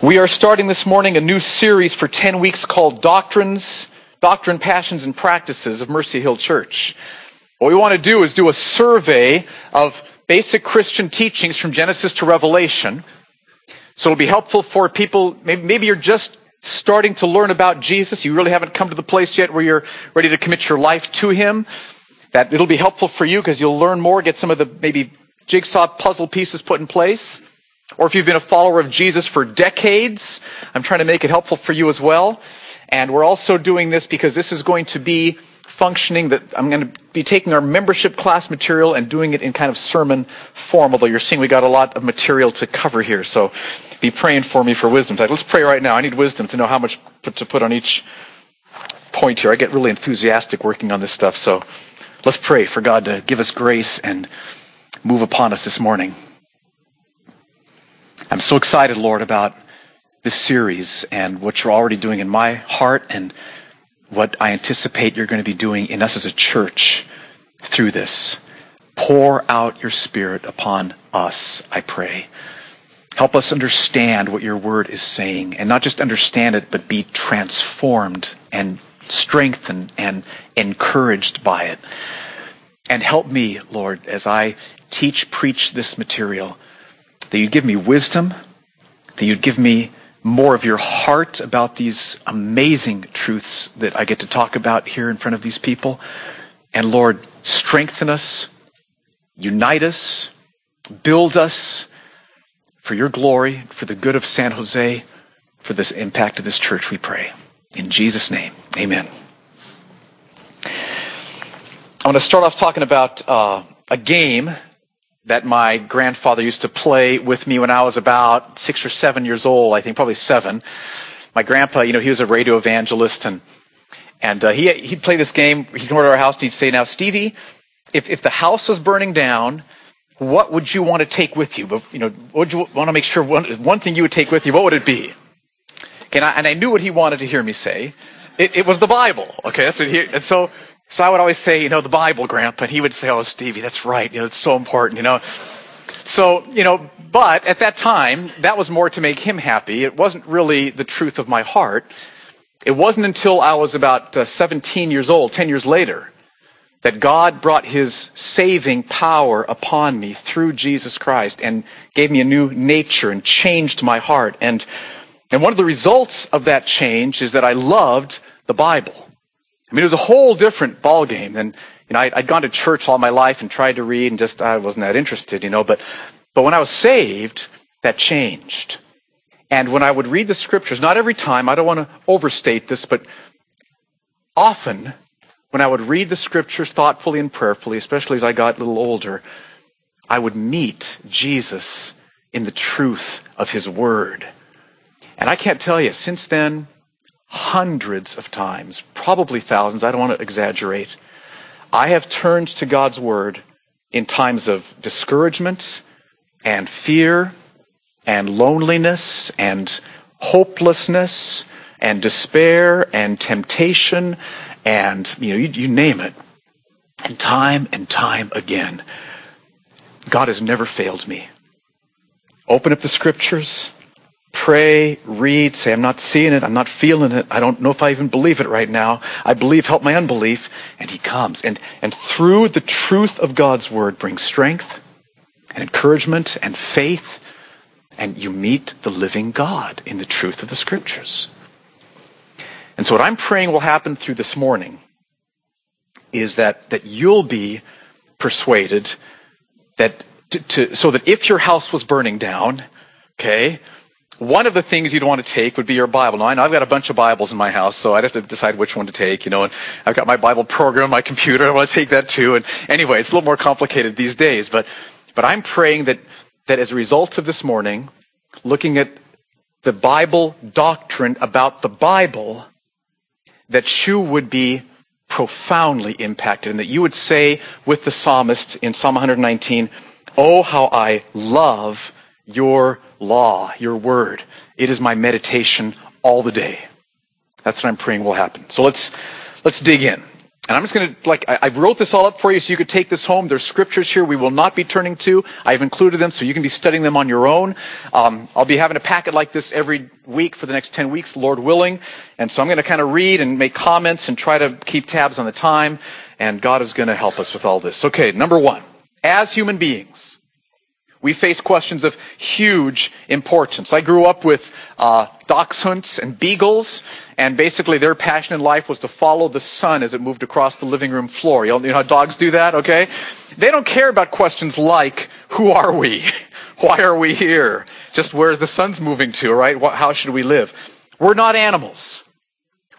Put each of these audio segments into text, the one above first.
We are starting this morning a new series for 10 weeks called Doctrines, Doctrine, Passions, and Practices of Mercy Hill Church. What we want to do is do a survey of basic Christian teachings from Genesis to Revelation. So it'll be helpful for people, maybe, maybe you're just starting to learn about Jesus. You really haven't come to the place yet where you're ready to commit your life to Him. That it'll be helpful for you because you'll learn more, get some of the maybe jigsaw puzzle pieces put in place. Or if you've been a follower of Jesus for decades, I'm trying to make it helpful for you as well. And we're also doing this because this is going to be functioning that I'm going to be taking our membership class material and doing it in kind of sermon form, although you're seeing we got a lot of material to cover here. So be praying for me for wisdom. Let's pray right now. I need wisdom to know how much to put on each point here. I get really enthusiastic working on this stuff. So let's pray for God to give us grace and move upon us this morning. I'm so excited, Lord, about this series and what you're already doing in my heart and what I anticipate you're going to be doing in us as a church through this. Pour out your Spirit upon us, I pray. Help us understand what your word is saying, and not just understand it, but be transformed and strengthened and encouraged by it. And help me, Lord, as I teach, preach this material that you'd give me wisdom, that you'd give me more of your heart about these amazing truths that I get to talk about here in front of these people. And Lord, strengthen us, unite us, build us for your glory, for the good of San Jose, for this impact of this church, we pray. In Jesus' name, amen. I want to start off talking about uh, a game that my grandfather used to play with me when I was about six or seven years old, I think probably seven. My grandpa, you know, he was a radio evangelist and, and, uh, he, he'd play this game. He'd come to our house and he'd say, now Stevie, if, if the house was burning down, what would you want to take with you? You know, what would you want to make sure one, one thing you would take with you, what would it be? And I, and I knew what he wanted to hear me say. It, it was the Bible. Okay, that's what he, and so so I would always say, you know, the Bible, Grandpa. And he would say, oh, Stevie, that's right. You know, it's so important, you know. So, you know, but at that time, that was more to make him happy. It wasn't really the truth of my heart. It wasn't until I was about uh, 17 years old, 10 years later, that God brought his saving power upon me through Jesus Christ and gave me a new nature and changed my heart. And, and one of the results of that change is that I loved the Bible. I mean, it was a whole different ballgame. And, you know, I, I'd gone to church all my life and tried to read and just, I wasn't that interested, you know, but, but when I was saved, that changed. And when I would read the scriptures, not every time, I don't want to overstate this, but often when I would read the scriptures thoughtfully and prayerfully, especially as I got a little older, I would meet Jesus in the truth of his word. And I can't tell you, since then, hundreds of times, probably thousands, I don't want to exaggerate. I have turned to God's Word in times of discouragement and fear and loneliness and hopelessness and despair and temptation and, you know, you, you name it. And time and time again, God has never failed me. Open up the scriptures, pray, read, say, I'm not seeing it, I'm not feeling it, I don't know if I even believe it right now. I believe, help my unbelief. And he comes. And, and through the truth of God's word brings strength and encouragement and faith. And you meet the living God in the truth of the scriptures. And so what I'm praying will happen through this morning is that, that you'll be persuaded that to, to, so that if your house was burning down, okay, one of the things you'd want to take would be your Bible. Now, I know I've got a bunch of Bibles in my house, so I'd have to decide which one to take, you know, and I've got my Bible program on my computer. I want to take that too. And anyway, it's a little more complicated these days, but, but I'm praying that, that as a result of this morning, looking at the Bible doctrine about the Bible, that you would be profoundly impacted and that you would say with the psalmist in Psalm 119, Oh, how I love your law, your word. It is my meditation all the day. That's what I'm praying will happen. So let's, let's dig in. And I'm just going to, like, I, I wrote this all up for you so you could take this home. There's scriptures here we will not be turning to. I've included them so you can be studying them on your own. Um, I'll be having a packet like this every week for the next 10 weeks, Lord willing. And so I'm going to kind of read and make comments and try to keep tabs on the time. And God is going to help us with all this. Okay, number one. As human beings, we face questions of huge importance. I grew up with uh, dachshunds and beagles, and basically their passion in life was to follow the sun as it moved across the living room floor. You know, know how dogs do that, okay? They don't care about questions like, who are we? Why are we here? Just where the sun's moving to, right? How should we live? We're not animals.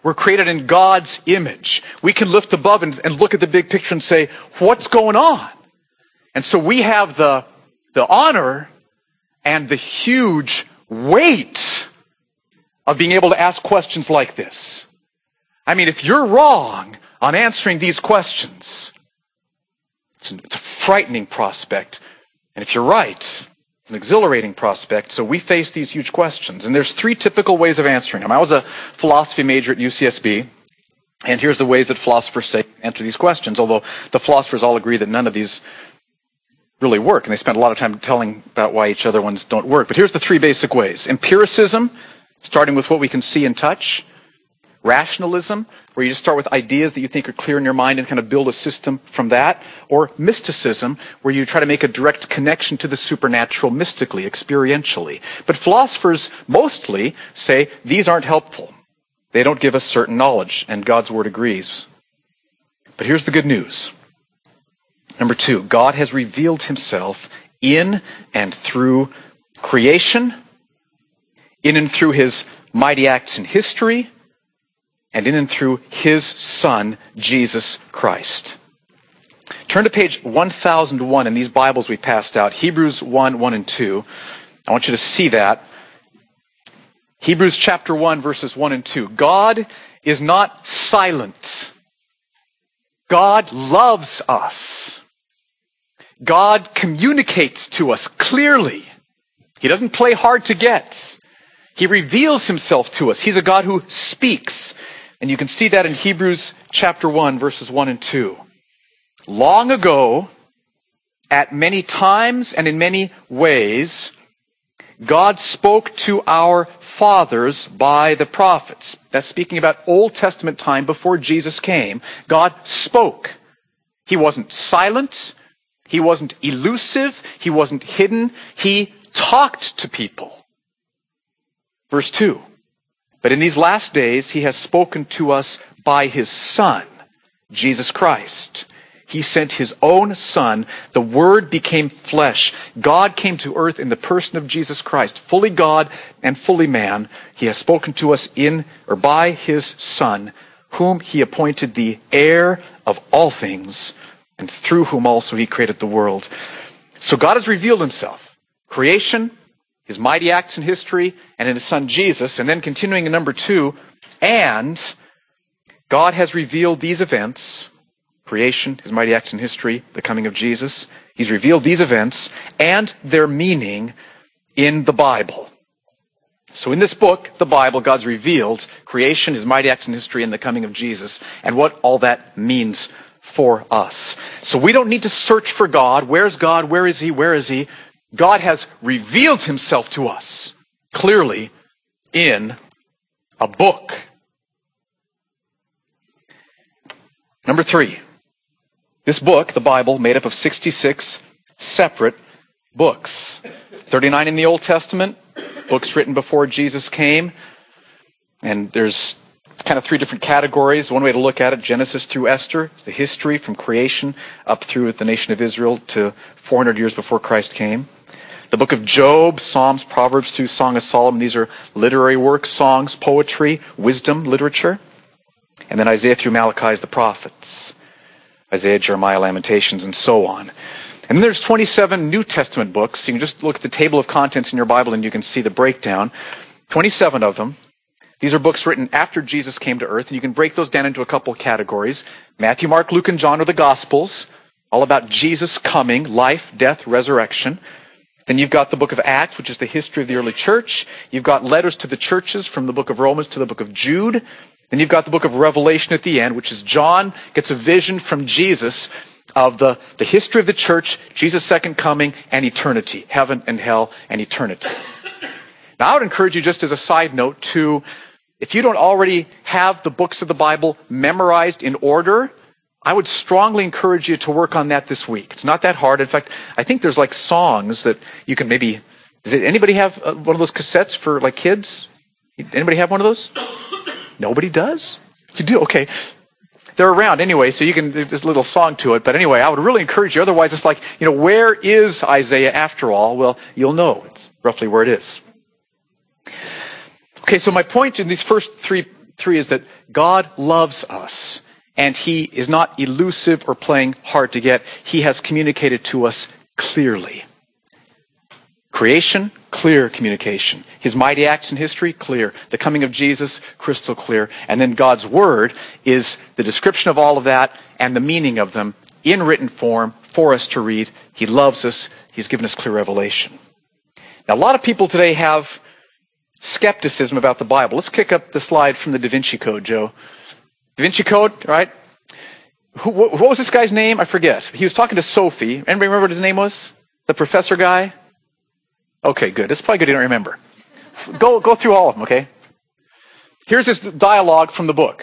We're created in God's image. We can lift above and, and look at the big picture and say, what's going on? And so we have the the honor and the huge weight of being able to ask questions like this. I mean, if you're wrong on answering these questions, it's, an, it's a frightening prospect. And if you're right, it's an exhilarating prospect. So we face these huge questions. And there's three typical ways of answering them. I was a philosophy major at UCSB. And here's the ways that philosophers say answer these questions, although the philosophers all agree that none of these really work. And they spend a lot of time telling about why each other ones don't work. But here's the three basic ways. Empiricism, starting with what we can see and touch. Rationalism, where you just start with ideas that you think are clear in your mind and kind of build a system from that. Or mysticism, where you try to make a direct connection to the supernatural mystically, experientially. But philosophers mostly say these aren't helpful. They don't give us certain knowledge, and God's Word agrees. But here's the good news. Number two, God has revealed himself in and through creation, in and through his mighty acts in history, and in and through his Son, Jesus Christ. Turn to page 1001 in these Bibles we passed out, Hebrews 1, 1 and 2. I want you to see that. Hebrews chapter 1, verses 1 and 2. God is not silent. God loves us. God communicates to us clearly. He doesn't play hard to get. He reveals himself to us. He's a God who speaks. And you can see that in Hebrews chapter 1 verses 1 and 2. Long ago, at many times and in many ways, God spoke to our fathers by the prophets. That's speaking about Old Testament time before Jesus came. God spoke. He wasn't silent. He wasn't elusive. He wasn't hidden. He talked to people. Verse 2. But in these last days, he has spoken to us by his Son, Jesus Christ. He sent his own Son. The Word became flesh. God came to earth in the person of Jesus Christ, fully God and fully man. He has spoken to us in or by his Son, whom he appointed the heir of all things and through whom also he created the world. So God has revealed himself. Creation, his mighty acts in history, and in his son Jesus. And then continuing in number two, and God has revealed these events creation, his mighty acts in history, the coming of Jesus. He's revealed these events and their meaning in the Bible. So in this book, the Bible, God's revealed creation, his mighty acts in history, and the coming of Jesus, and what all that means for us. So we don't need to search for God. Where's God? Where is He? Where is He? God has revealed Himself to us clearly in a book. Number three. This book, the Bible, made up of 66 separate books. 39 in the Old Testament, books written before Jesus came. And there's kind of three different categories. One way to look at it, Genesis through Esther, the history from creation up through the nation of Israel to 400 years before Christ came. The book of Job, Psalms, Proverbs through Song of Solomon, these are literary works, songs, poetry, wisdom, literature. And then Isaiah through Malachi is the prophets. Isaiah, Jeremiah, Lamentations, and so on. And then there's 27 New Testament books. You can just look at the table of contents in your Bible and you can see the breakdown. 27 of them. These are books written after Jesus came to earth, and you can break those down into a couple of categories. Matthew, Mark, Luke, and John are the Gospels, all about Jesus coming, life, death, resurrection. Then you've got the book of Acts, which is the history of the early church. You've got letters to the churches from the book of Romans to the book of Jude. Then you've got the book of Revelation at the end, which is John gets a vision from Jesus of the, the history of the church, Jesus' second coming, and eternity. Heaven and hell and eternity. Now, I would encourage you, just as a side note, to, if you don't already have the books of the Bible memorized in order, I would strongly encourage you to work on that this week. It's not that hard. In fact, I think there's like songs that you can maybe. Does anybody have uh, one of those cassettes for like kids? Anybody have one of those? Nobody does. You do okay. They're around anyway, so you can. There's a little song to it. But anyway, I would really encourage you. Otherwise, it's like you know, where is Isaiah after all? Well, you'll know. It's roughly where it is. Okay, so my point in these first three three is that God loves us and he is not elusive or playing hard to get. He has communicated to us clearly. Creation, clear communication. His mighty acts in history, clear. The coming of Jesus, crystal clear. And then God's Word is the description of all of that and the meaning of them in written form for us to read. He loves us. He's given us clear revelation. Now, a lot of people today have skepticism about the Bible. Let's kick up the slide from the Da Vinci Code, Joe. Da Vinci Code, right? Who, what was this guy's name? I forget. He was talking to Sophie. Anybody remember what his name was? The professor guy? Okay, good. It's probably good you don't remember. Go, go through all of them, okay? Here's this dialogue from the book.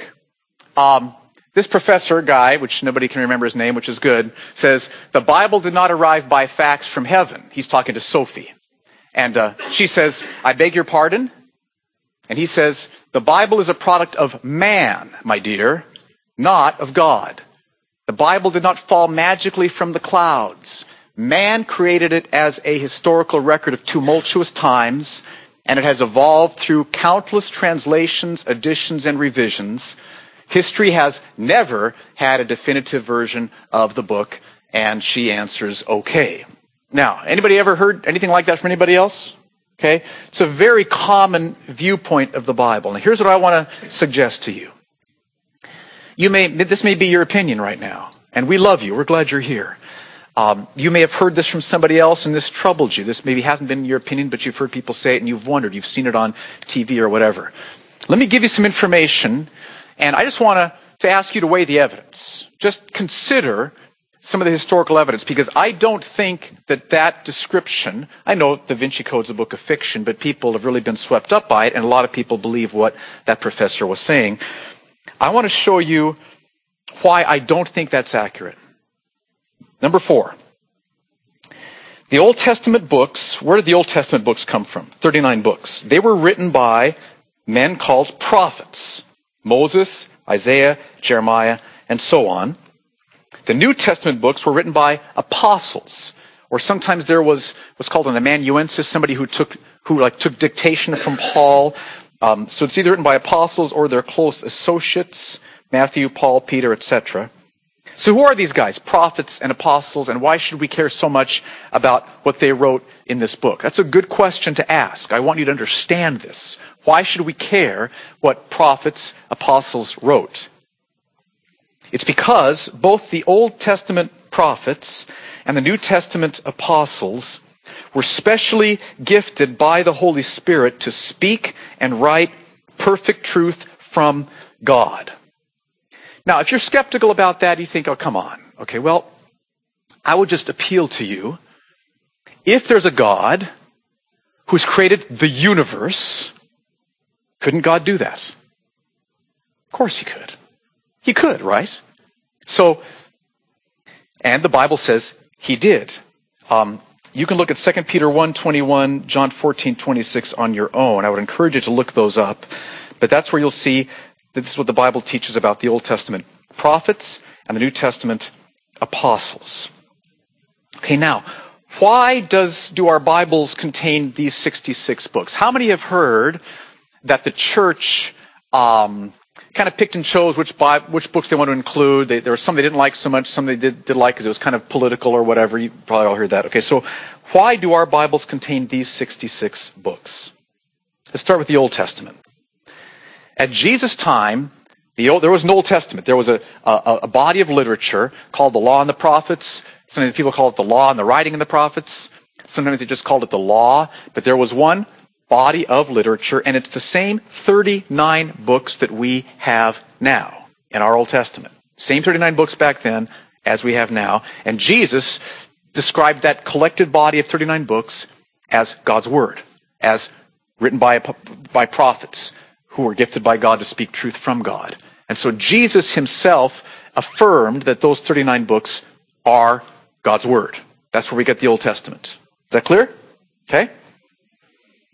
Um, this professor guy, which nobody can remember his name, which is good, says, The Bible did not arrive by fax from heaven. He's talking to Sophie. And uh, she says, I beg your pardon? And he says, The Bible is a product of man, my dear, not of God. The Bible did not fall magically from the clouds. Man created it as a historical record of tumultuous times, and it has evolved through countless translations, additions, and revisions. History has never had a definitive version of the book, and she answers, okay. Now, anybody ever heard anything like that from anybody else? Okay? It's a very common viewpoint of the Bible. Now, here's what I want to suggest to you. You may, this may be your opinion right now, and we love you. We're glad you're here. Um, you may have heard this from somebody else and this troubled you. This maybe hasn't been your opinion, but you've heard people say it and you've wondered. You've seen it on TV or whatever. Let me give you some information, and I just want to, to ask you to weigh the evidence. Just consider some of the historical evidence because I don't think that that description, I know Da Vinci Code's a book of fiction, but people have really been swept up by it, and a lot of people believe what that professor was saying. I want to show you why I don't think that's accurate. Number four. The Old Testament books, where did the Old Testament books come from? 39 books. They were written by men called prophets. Moses, Isaiah, Jeremiah, and so on. The New Testament books were written by apostles, or sometimes there was what's called an amanuensis, somebody who took who like took dictation from Paul. Um, so it's either written by apostles or their close associates, Matthew, Paul, Peter, etc. So who are these guys, prophets and apostles, and why should we care so much about what they wrote in this book? That's a good question to ask. I want you to understand this. Why should we care what prophets, apostles wrote? It's because both the Old Testament prophets and the New Testament apostles were specially gifted by the Holy Spirit to speak and write perfect truth from God. Now, if you're skeptical about that, you think, oh, come on. Okay, well, I would just appeal to you. If there's a God who's created the universe, couldn't God do that? Of course he could. He could, right? So, and the Bible says he did. Um, you can look at 2 Peter 1, 21, John 14, 26 on your own. I would encourage you to look those up. But that's where you'll see that this is what the Bible teaches about the Old Testament prophets and the New Testament apostles. Okay, now, why does do our Bibles contain these 66 books? How many have heard that the church um, kind of picked and chose which, which books they want to include. They, there were some they didn't like so much, some they did, did like because it was kind of political or whatever. You probably all heard that. Okay, so why do our Bibles contain these 66 books? Let's start with the Old Testament. At Jesus' time, the Old, there was an Old Testament. There was a, a, a body of literature called the Law and the Prophets. Sometimes people call it the Law and the Writing of the Prophets. Sometimes they just called it the Law. But there was one body of literature, and it's the same 39 books that we have now in our Old Testament. Same 39 books back then as we have now. And Jesus described that collected body of 39 books as God's Word, as written by, by prophets who were gifted by God to speak truth from God. And so Jesus himself affirmed that those 39 books are God's Word. That's where we get the Old Testament. Is that clear? Okay?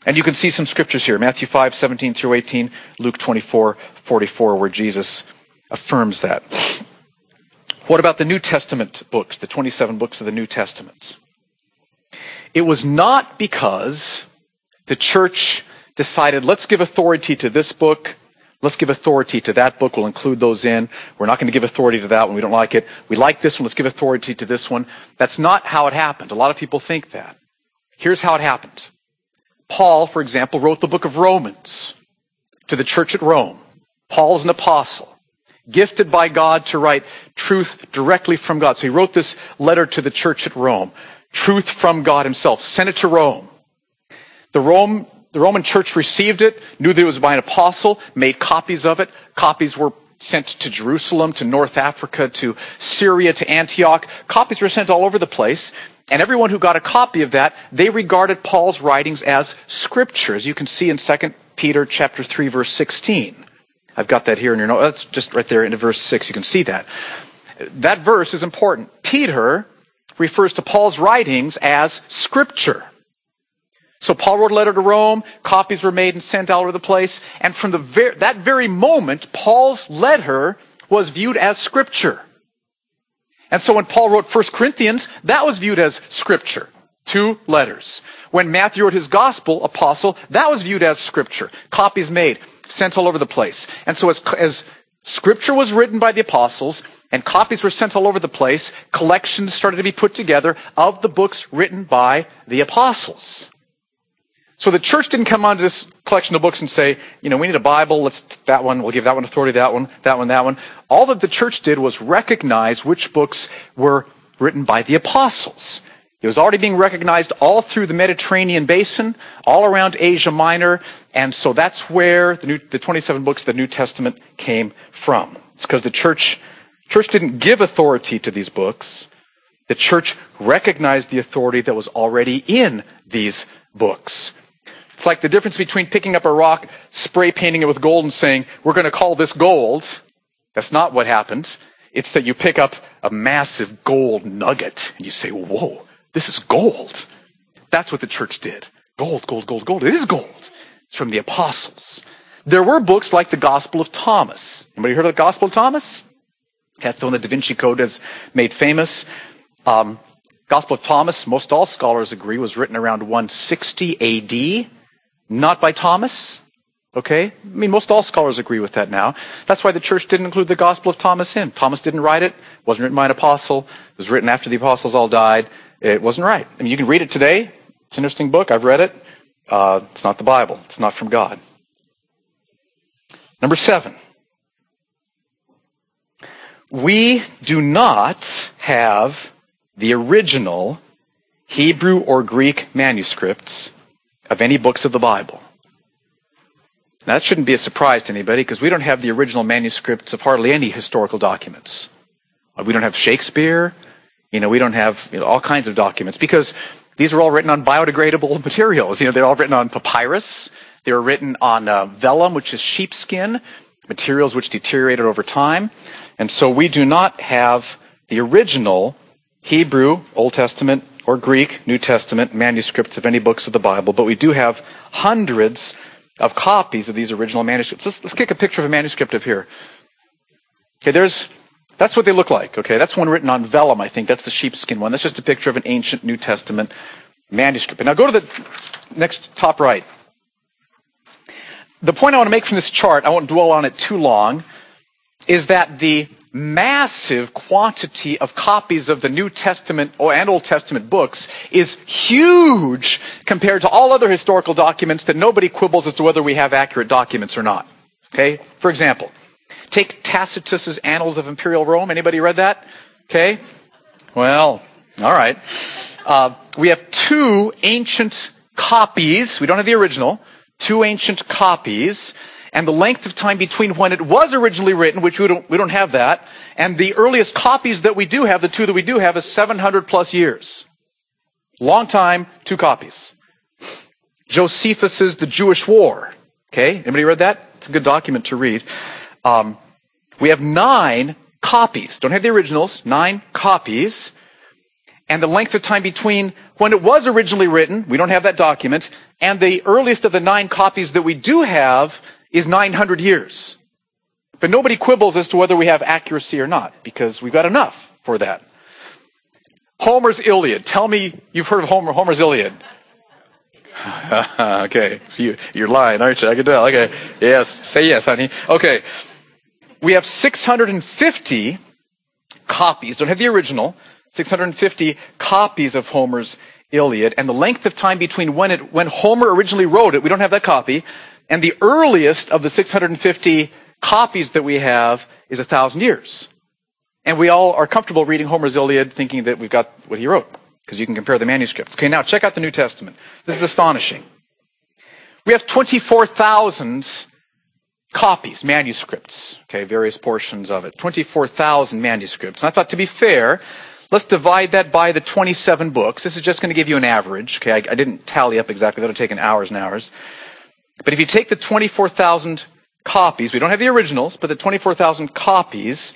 And you can see some scriptures here Matthew 5, 17 through 18, Luke 24, 44, where Jesus affirms that. What about the New Testament books, the 27 books of the New Testament? It was not because the church decided, let's give authority to this book, let's give authority to that book, we'll include those in. We're not going to give authority to that one, we don't like it. We like this one, let's give authority to this one. That's not how it happened. A lot of people think that. Here's how it happened. Paul, for example, wrote the book of Romans to the church at Rome. Paul's an apostle, gifted by God to write truth directly from God. So he wrote this letter to the church at Rome, truth from God himself, sent it to Rome. The Rome the Roman church received it, knew that it was by an apostle, made copies of it. Copies were sent to Jerusalem, to North Africa, to Syria, to Antioch. Copies were sent all over the place. And everyone who got a copy of that, they regarded Paul's writings as scripture, as you can see in 2 Peter chapter 3 verse 16. I've got that here in your note. That's just right there in verse 6. You can see that. That verse is important. Peter refers to Paul's writings as scripture. So Paul wrote a letter to Rome, copies were made and sent all over the place, and from the ver- that very moment, Paul's letter was viewed as scripture. And so when Paul wrote 1 Corinthians, that was viewed as scripture. Two letters. When Matthew wrote his gospel, apostle, that was viewed as scripture. Copies made, sent all over the place. And so as, as scripture was written by the apostles, and copies were sent all over the place, collections started to be put together of the books written by the apostles. So the church didn't come onto this collection of books and say, you know, we need a Bible, let's that one, we'll give that one authority, that one, that one, that one. All that the church did was recognize which books were written by the apostles. It was already being recognized all through the Mediterranean basin, all around Asia Minor, and so that's where the, New, the 27 books of the New Testament came from. It's because the church, church didn't give authority to these books. The church recognized the authority that was already in these books. It's like the difference between picking up a rock, spray painting it with gold, and saying, we're going to call this gold. That's not what happened. It's that you pick up a massive gold nugget and you say, whoa, this is gold. That's what the church did. Gold, gold, gold, gold. It is gold. It's from the apostles. There were books like the Gospel of Thomas. Anybody heard of the Gospel of Thomas? That's the one that Da Vinci Code has made famous. Um, Gospel of Thomas, most all scholars agree, was written around 160 AD. Not by Thomas. Okay? I mean, most all scholars agree with that now. That's why the church didn't include the Gospel of Thomas in. Thomas didn't write it. It wasn't written by an apostle. It was written after the apostles all died. It wasn't right. I mean, you can read it today. It's an interesting book. I've read it. Uh, it's not the Bible. It's not from God. Number seven. We do not have the original Hebrew or Greek manuscripts of any books of the Bible. Now, that shouldn't be a surprise to anybody because we don't have the original manuscripts of hardly any historical documents. We don't have Shakespeare. You know, we don't have you know, all kinds of documents because these are all written on biodegradable materials. You know, they're all written on papyrus. They were written on uh, vellum, which is sheepskin, materials which deteriorated over time. And so we do not have the original Hebrew, Old Testament, or Greek New Testament manuscripts of any books of the Bible, but we do have hundreds of copies of these original manuscripts. Let's, let's kick a picture of a manuscript of here. Okay, there's that's what they look like. Okay, that's one written on vellum. I think that's the sheepskin one. That's just a picture of an ancient New Testament manuscript. And now go to the next top right. The point I want to make from this chart, I won't dwell on it too long, is that the massive quantity of copies of the New Testament and Old Testament books is huge compared to all other historical documents that nobody quibbles as to whether we have accurate documents or not. Okay? For example, take Tacitus's Annals of Imperial Rome. Anybody read that? Okay? Well, all right. Uh, we have two ancient copies, we don't have the original, two ancient copies, and the length of time between when it was originally written, which we don't, we don't have that, and the earliest copies that we do have, the two that we do have, is 700 plus years. Long time, two copies. Josephus's The Jewish War. Okay, anybody read that? It's a good document to read. Um, we have nine copies. Don't have the originals. Nine copies. And the length of time between when it was originally written, we don't have that document, and the earliest of the nine copies that we do have is 900 years. But nobody quibbles as to whether we have accuracy or not, because we've got enough for that. Homer's Iliad. Tell me you've heard of Homer, Homer's Iliad. okay, you, you're lying, aren't you? I can tell. Okay, yes, say yes, honey. Okay, we have 650 copies. Don't have the original. 650 copies of Homer's Iliad, and the length of time between when it when Homer originally wrote it, we don't have that copy, and the earliest of the 650 copies that we have is a thousand years. And we all are comfortable reading Homer's Iliad thinking that we've got what he wrote, because you can compare the manuscripts. Okay, now check out the New Testament. This is astonishing. We have 24,000 copies, manuscripts, okay, various portions of it. 24,000 manuscripts. And I thought to be fair, let's divide that by the 27 books. This is just going to give you an average, okay? I, I didn't tally up exactly. That would have taken hours and hours. But if you take the 24,000 copies, we don't have the originals, but the 24,000 copies,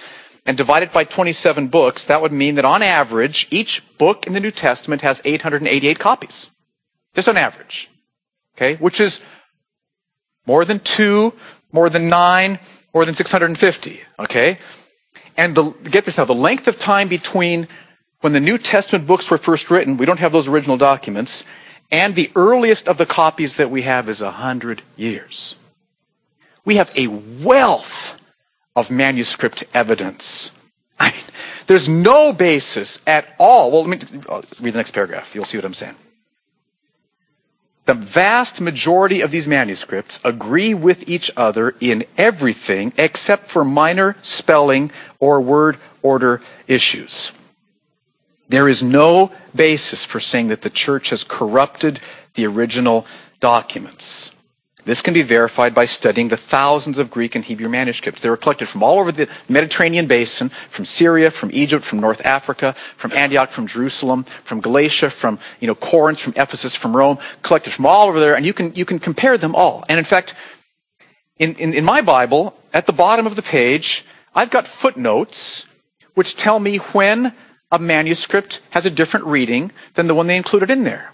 and divide it by 27 books, that would mean that on average, each book in the New Testament has 888 copies. Just on average. Okay? Which is more than two, more than nine, more than 650. Okay? And the, get this now, the length of time between when the New Testament books were first written, we don't have those original documents, and the earliest of the copies that we have is a hundred years. We have a wealth of manuscript evidence. I mean, there's no basis at all. Well, let me read the next paragraph. You'll see what I'm saying. The vast majority of these manuscripts agree with each other in everything except for minor spelling or word order issues. There is no basis for saying that the church has corrupted the original documents. This can be verified by studying the thousands of Greek and Hebrew manuscripts. They were collected from all over the Mediterranean basin, from Syria, from Egypt, from North Africa, from Antioch, from Jerusalem, from Galatia, from you know Corinth, from Ephesus, from Rome, collected from all over there, and you can you can compare them all. And in fact, in, in, in my Bible, at the bottom of the page, I've got footnotes which tell me when a manuscript has a different reading than the one they included in there.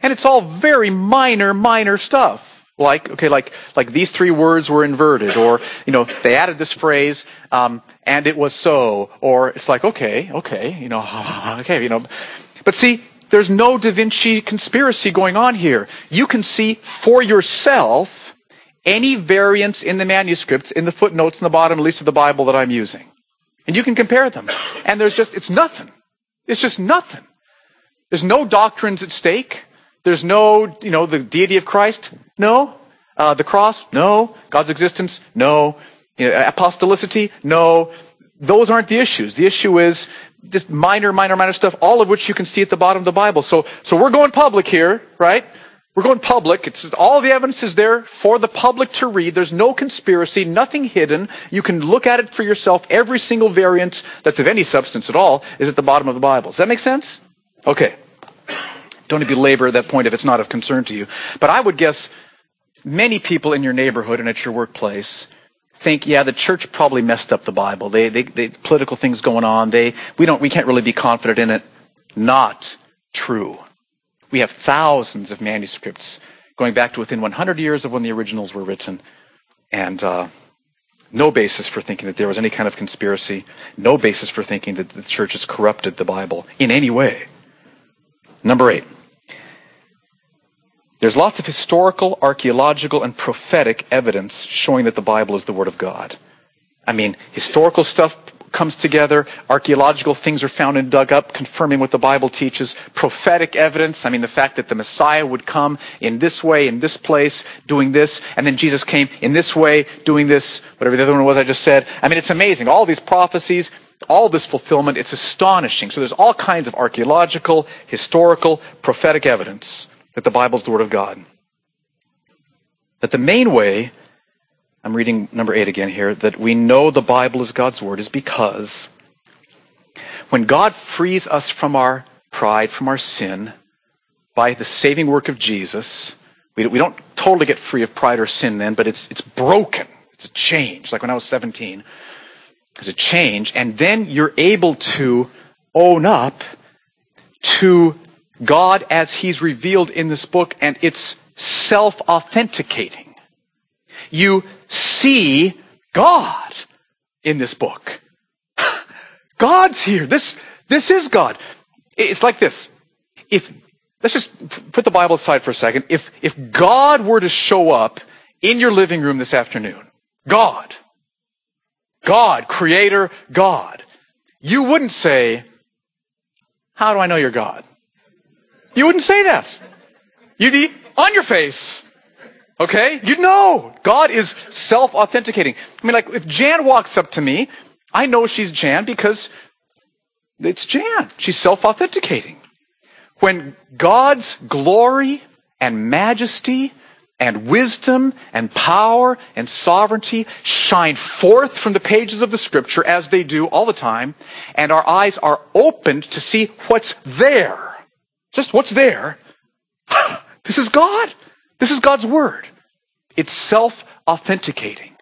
And it's all very minor, minor stuff. Like, okay, like, like these three words were inverted, or, you know, they added this phrase, um, and it was so, or it's like, okay, okay, you know, okay, you know. But see, there's no Da Vinci conspiracy going on here. You can see for yourself any variance in the manuscripts in the footnotes in the bottom, at least of the Bible that I'm using. And you can compare them. And there's just, it's nothing. It's just nothing. There's no doctrines at stake. There's no, you know, the deity of Christ? No. Uh, the cross? No. God's existence? No. You know, apostolicity? No. Those aren't the issues. The issue is just minor, minor, minor stuff, all of which you can see at the bottom of the Bible. So, so we're going public here, right? We're going public. It's all the evidence is there for the public to read. There's no conspiracy, nothing hidden. You can look at it for yourself. Every single variant that's of any substance at all is at the bottom of the Bible. Does that make sense? Okay. Don't belabor that point if it's not of concern to you. But I would guess many people in your neighborhood and at your workplace think, yeah, the church probably messed up the Bible. They, they, they political things going on. They, we don't, we can't really be confident in it. Not true. We have thousands of manuscripts going back to within 100 years of when the originals were written, and uh, no basis for thinking that there was any kind of conspiracy. No basis for thinking that the church has corrupted the Bible in any way. Number eight. There's lots of historical, archaeological, and prophetic evidence showing that the Bible is the Word of God. I mean, historical stuff comes together, archaeological things are found and dug up, confirming what the Bible teaches, prophetic evidence, I mean, the fact that the Messiah would come in this way, in this place, doing this, and then Jesus came in this way, doing this, whatever the other one was I just said. I mean, it's amazing. All these prophecies, all this fulfillment, it's astonishing. So there's all kinds of archaeological, historical, prophetic evidence that the Bible is the Word of God. That the main way, I'm reading number eight again here, that we know the Bible is God's Word is because when God frees us from our pride, from our sin, by the saving work of Jesus, we, we don't totally get free of pride or sin then, but it's, it's broken. It's a change, like when I was 17. It's a change, and then you're able to own up to God as He's revealed in this book, and it's self authenticating. You see God in this book. God's here. This, this is God. It's like this. If, let's just put the Bible aside for a second. If, if God were to show up in your living room this afternoon, God, God, Creator, God, you wouldn't say, How do I know you're God? You wouldn't say that. You'd be on your face. Okay? You'd know. God is self authenticating. I mean, like, if Jan walks up to me, I know she's Jan because it's Jan. She's self authenticating. When God's glory and majesty and wisdom and power and sovereignty shine forth from the pages of the scripture as they do all the time, and our eyes are opened to see what's there. Just what's there. this is God. This is God's Word. It's self authenticating.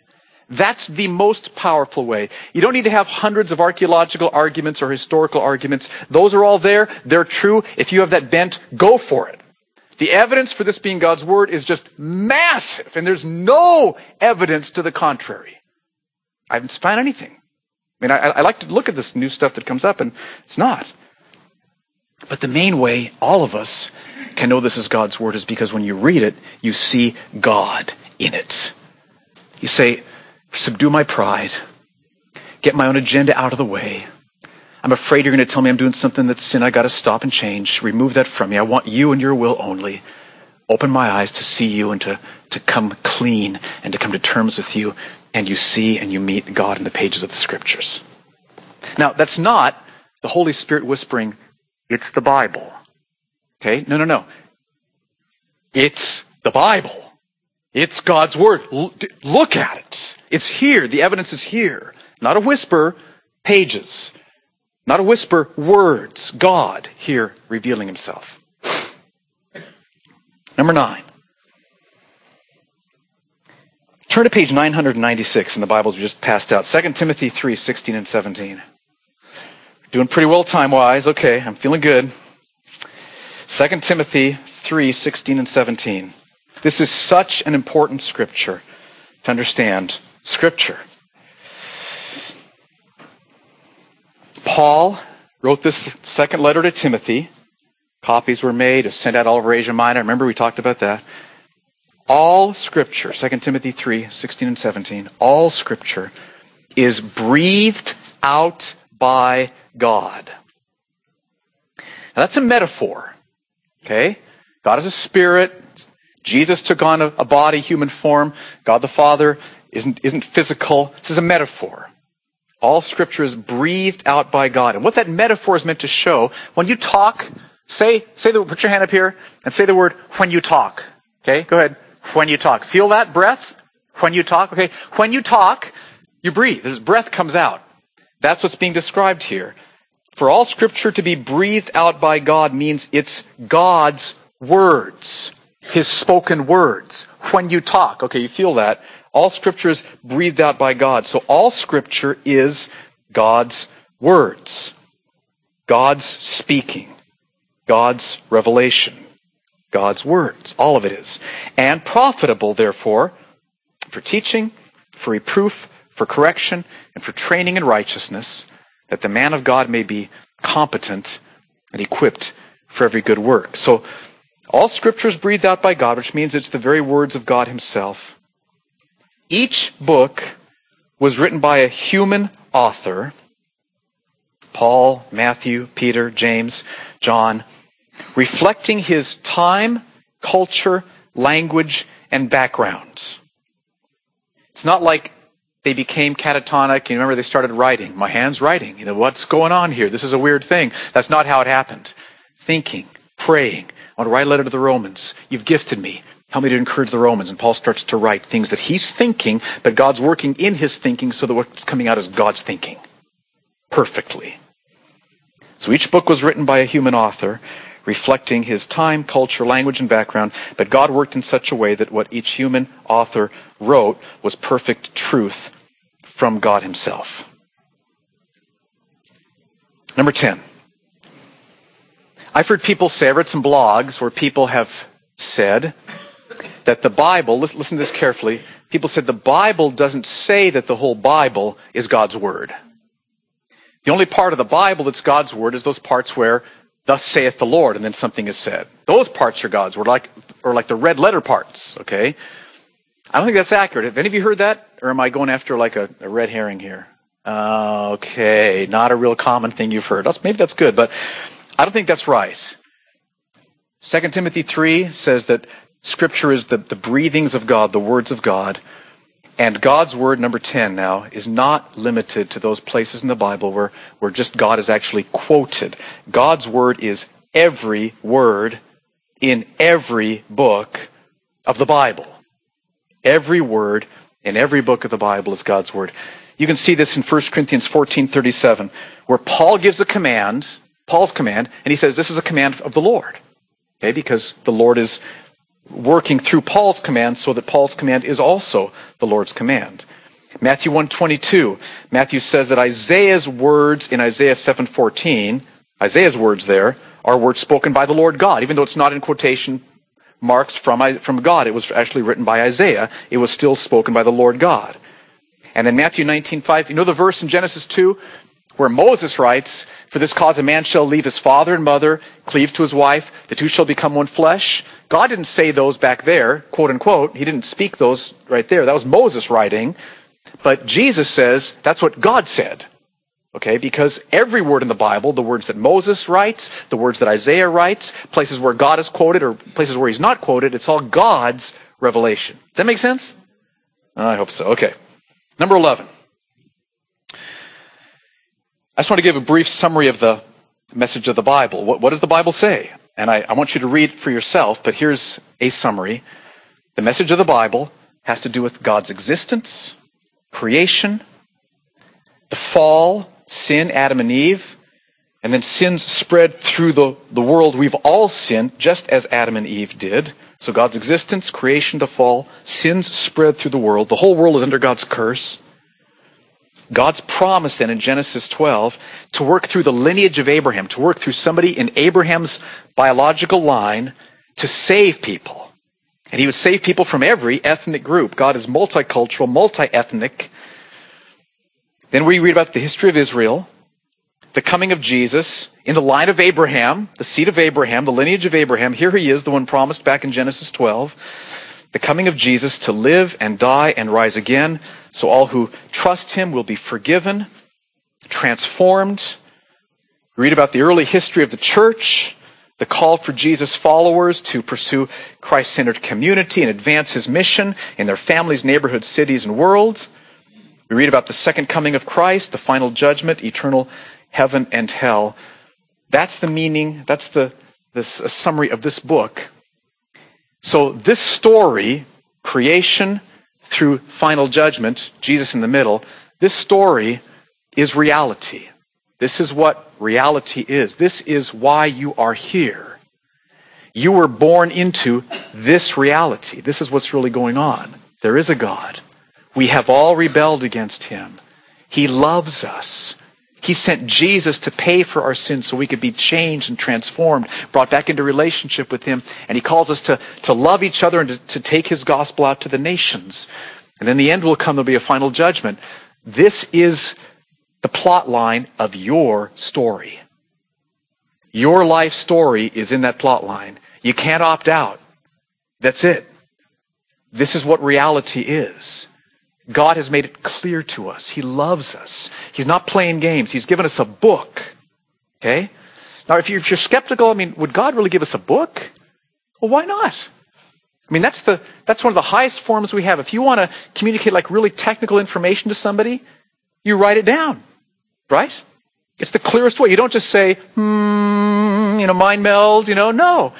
That's the most powerful way. You don't need to have hundreds of archaeological arguments or historical arguments. Those are all there. They're true. If you have that bent, go for it. The evidence for this being God's Word is just massive, and there's no evidence to the contrary. I haven't found anything. I mean, I, I like to look at this new stuff that comes up, and it's not. But the main way all of us can know this is God's Word is because when you read it, you see God in it. You say, subdue my pride, get my own agenda out of the way. I'm afraid you're going to tell me I'm doing something that's sin. I got to stop and change. Remove that from me. I want you and your will only. Open my eyes to see you and to, to come clean and to come to terms with you. And you see and you meet God in the pages of the scriptures. Now, that's not the Holy Spirit whispering, it's the Bible. Okay? No, no, no. It's the Bible. It's God's Word. look at it. It's here. The evidence is here. Not a whisper, pages. Not a whisper, words. God here revealing Himself. Number nine. Turn to page 996 in the Bibles we just passed out. 2 Timothy 3, 16 and 17. Doing pretty well time wise. Okay, I'm feeling good. 2 Timothy 3, 16 and 17. This is such an important scripture to understand scripture. Paul wrote this second letter to Timothy. Copies were made, sent out all over Asia Minor. Remember we talked about that. All scripture, 2 Timothy 3, 16 and 17, all scripture is breathed out by God. Now that's a metaphor. Okay? God is a spirit. Jesus took on a, a body, human form. God the Father isn't, isn't physical. This is a metaphor. All scripture is breathed out by God. And what that metaphor is meant to show, when you talk, say, say the, put your hand up here and say the word when you talk. Okay, go ahead. When you talk. Feel that breath? When you talk, okay? When you talk, you breathe. This breath comes out. That's what's being described here. For all scripture to be breathed out by God means it's God's words, His spoken words. When you talk, okay, you feel that. All scripture is breathed out by God. So all scripture is God's words. God's speaking. God's revelation. God's words. All of it is. And profitable, therefore, for teaching, for reproof, for correction, and for training in righteousness, that the man of God may be competent and equipped for every good work. So, all scripture is breathed out by God, which means it's the very words of God Himself. Each book was written by a human author Paul, Matthew, Peter, James, John reflecting his time, culture, language, and background. It's not like they became catatonic. You remember they started writing. My hand's writing. You know, what's going on here? This is a weird thing. That's not how it happened. Thinking, praying, I want to write a letter to the Romans. You've gifted me. Help me to encourage the Romans. And Paul starts to write things that he's thinking, but God's working in his thinking so that what's coming out is God's thinking. Perfectly. So each book was written by a human author, reflecting his time, culture, language, and background, but God worked in such a way that what each human author wrote was perfect truth from God himself. Number 10. I've heard people say, I've read some blogs where people have said that the Bible, listen to this carefully, people said the Bible doesn't say that the whole Bible is God's Word. The only part of the Bible that's God's Word is those parts where, thus saith the Lord, and then something is said. Those parts are God's Word, like, or like the red letter parts, okay? I don't think that's accurate. Have any of you heard that? Or am I going after like a, a red herring here? Uh, okay, not a real common thing you've heard. That's, maybe that's good, but I don't think that's right. 2 Timothy 3 says that Scripture is the, the breathings of God, the words of God. And God's word, number 10 now, is not limited to those places in the Bible where, where just God is actually quoted. God's word is every word in every book of the Bible. Every word in every book of the Bible is God's word. You can see this in 1 Corinthians 14:37 where Paul gives a command, Paul's command, and he says this is a command of the Lord. Okay? Because the Lord is working through Paul's command so that Paul's command is also the Lord's command. Matthew 1:22. Matthew says that Isaiah's words in Isaiah 7:14, Isaiah's words there are words spoken by the Lord God, even though it's not in quotation marks from, from God. It was actually written by Isaiah. It was still spoken by the Lord God. And then Matthew 19:5, you know the verse in Genesis 2 where Moses writes, "For this cause a man shall leave his father and mother, cleave to his wife, the two shall become one flesh." God didn't say those back there, quote unquote. He didn't speak those right there. That was Moses writing. But Jesus says that's what God said. Okay, because every word in the Bible, the words that Moses writes, the words that Isaiah writes, places where God is quoted or places where he's not quoted, it's all God's revelation. Does that make sense? I hope so. Okay. Number 11. I just want to give a brief summary of the message of the Bible. What, what does the Bible say? And I, I want you to read for yourself, but here's a summary. The message of the Bible has to do with God's existence, creation, the fall, sin, Adam and Eve, and then sins spread through the, the world. We've all sinned, just as Adam and Eve did. So God's existence, creation, the fall, sins spread through the world. The whole world is under God's curse. God's promise then in Genesis 12 to work through the lineage of Abraham, to work through somebody in Abraham's biological line to save people. And he would save people from every ethnic group. God is multicultural, multi-ethnic. Then we read about the history of Israel, the coming of Jesus in the line of Abraham, the seed of Abraham, the lineage of Abraham. Here he is, the one promised back in Genesis 12. The coming of Jesus to live and die and rise again, so all who trust him will be forgiven, transformed. We read about the early history of the church, the call for Jesus' followers to pursue Christ centered community and advance his mission in their families, neighborhoods, cities, and worlds. We read about the second coming of Christ, the final judgment, eternal heaven and hell. That's the meaning, that's the, the summary of this book. So this story, creation through final judgment, Jesus in the middle, this story is reality. This is what reality is. This is why you are here. You were born into this reality. This is what's really going on. There is a God. We have all rebelled against him. He loves us. He sent Jesus to pay for our sins so we could be changed and transformed, brought back into relationship with Him. And He calls us to, to love each other and to, to take His gospel out to the nations. And then the end will come, there'll be a final judgment. This is the plot line of your story. Your life story is in that plot line. You can't opt out. That's it. This is what reality is. God has made it clear to us. He loves us. He's not playing games. He's given us a book. Okay? Now, if you're, if you're skeptical, I mean, would God really give us a book? Well, why not? I mean, that's, the, that's one of the highest forms we have. If you want to communicate like really technical information to somebody, you write it down. Right? It's the clearest way. You don't just say, hmm, you know, mind meld, you know. No.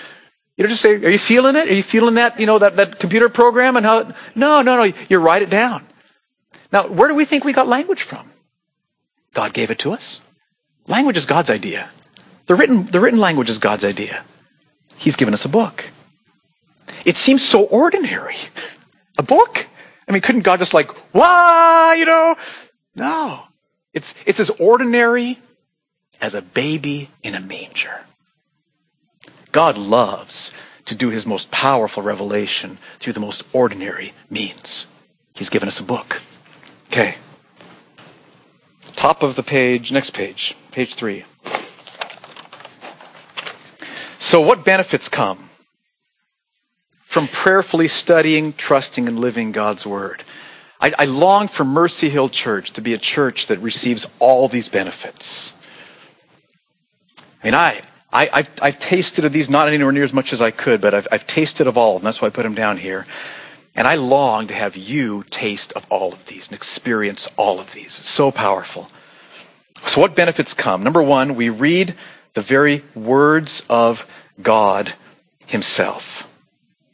You don't just say, are you feeling it? Are you feeling that, you know, that, that computer program and how, no, no, no, you write it down. Now, where do we think we got language from? God gave it to us. Language is God's idea. The written, the written language is God's idea. He's given us a book. It seems so ordinary. A book? I mean, couldn't God just like, why, you know? No. It's, it's as ordinary as a baby in a manger. God loves to do his most powerful revelation through the most ordinary means. He's given us a book. Okay. Top of the page, next page, page three. So, what benefits come from prayerfully studying, trusting, and living God's Word? I, I long for Mercy Hill Church to be a church that receives all these benefits. I mean, I, I, I've, I've tasted of these, not anywhere near as much as I could, but I've, I've tasted of all, and that's why I put them down here. And I long to have you taste of all of these and experience all of these. It's so powerful. So, what benefits come? Number one, we read the very words of God Himself.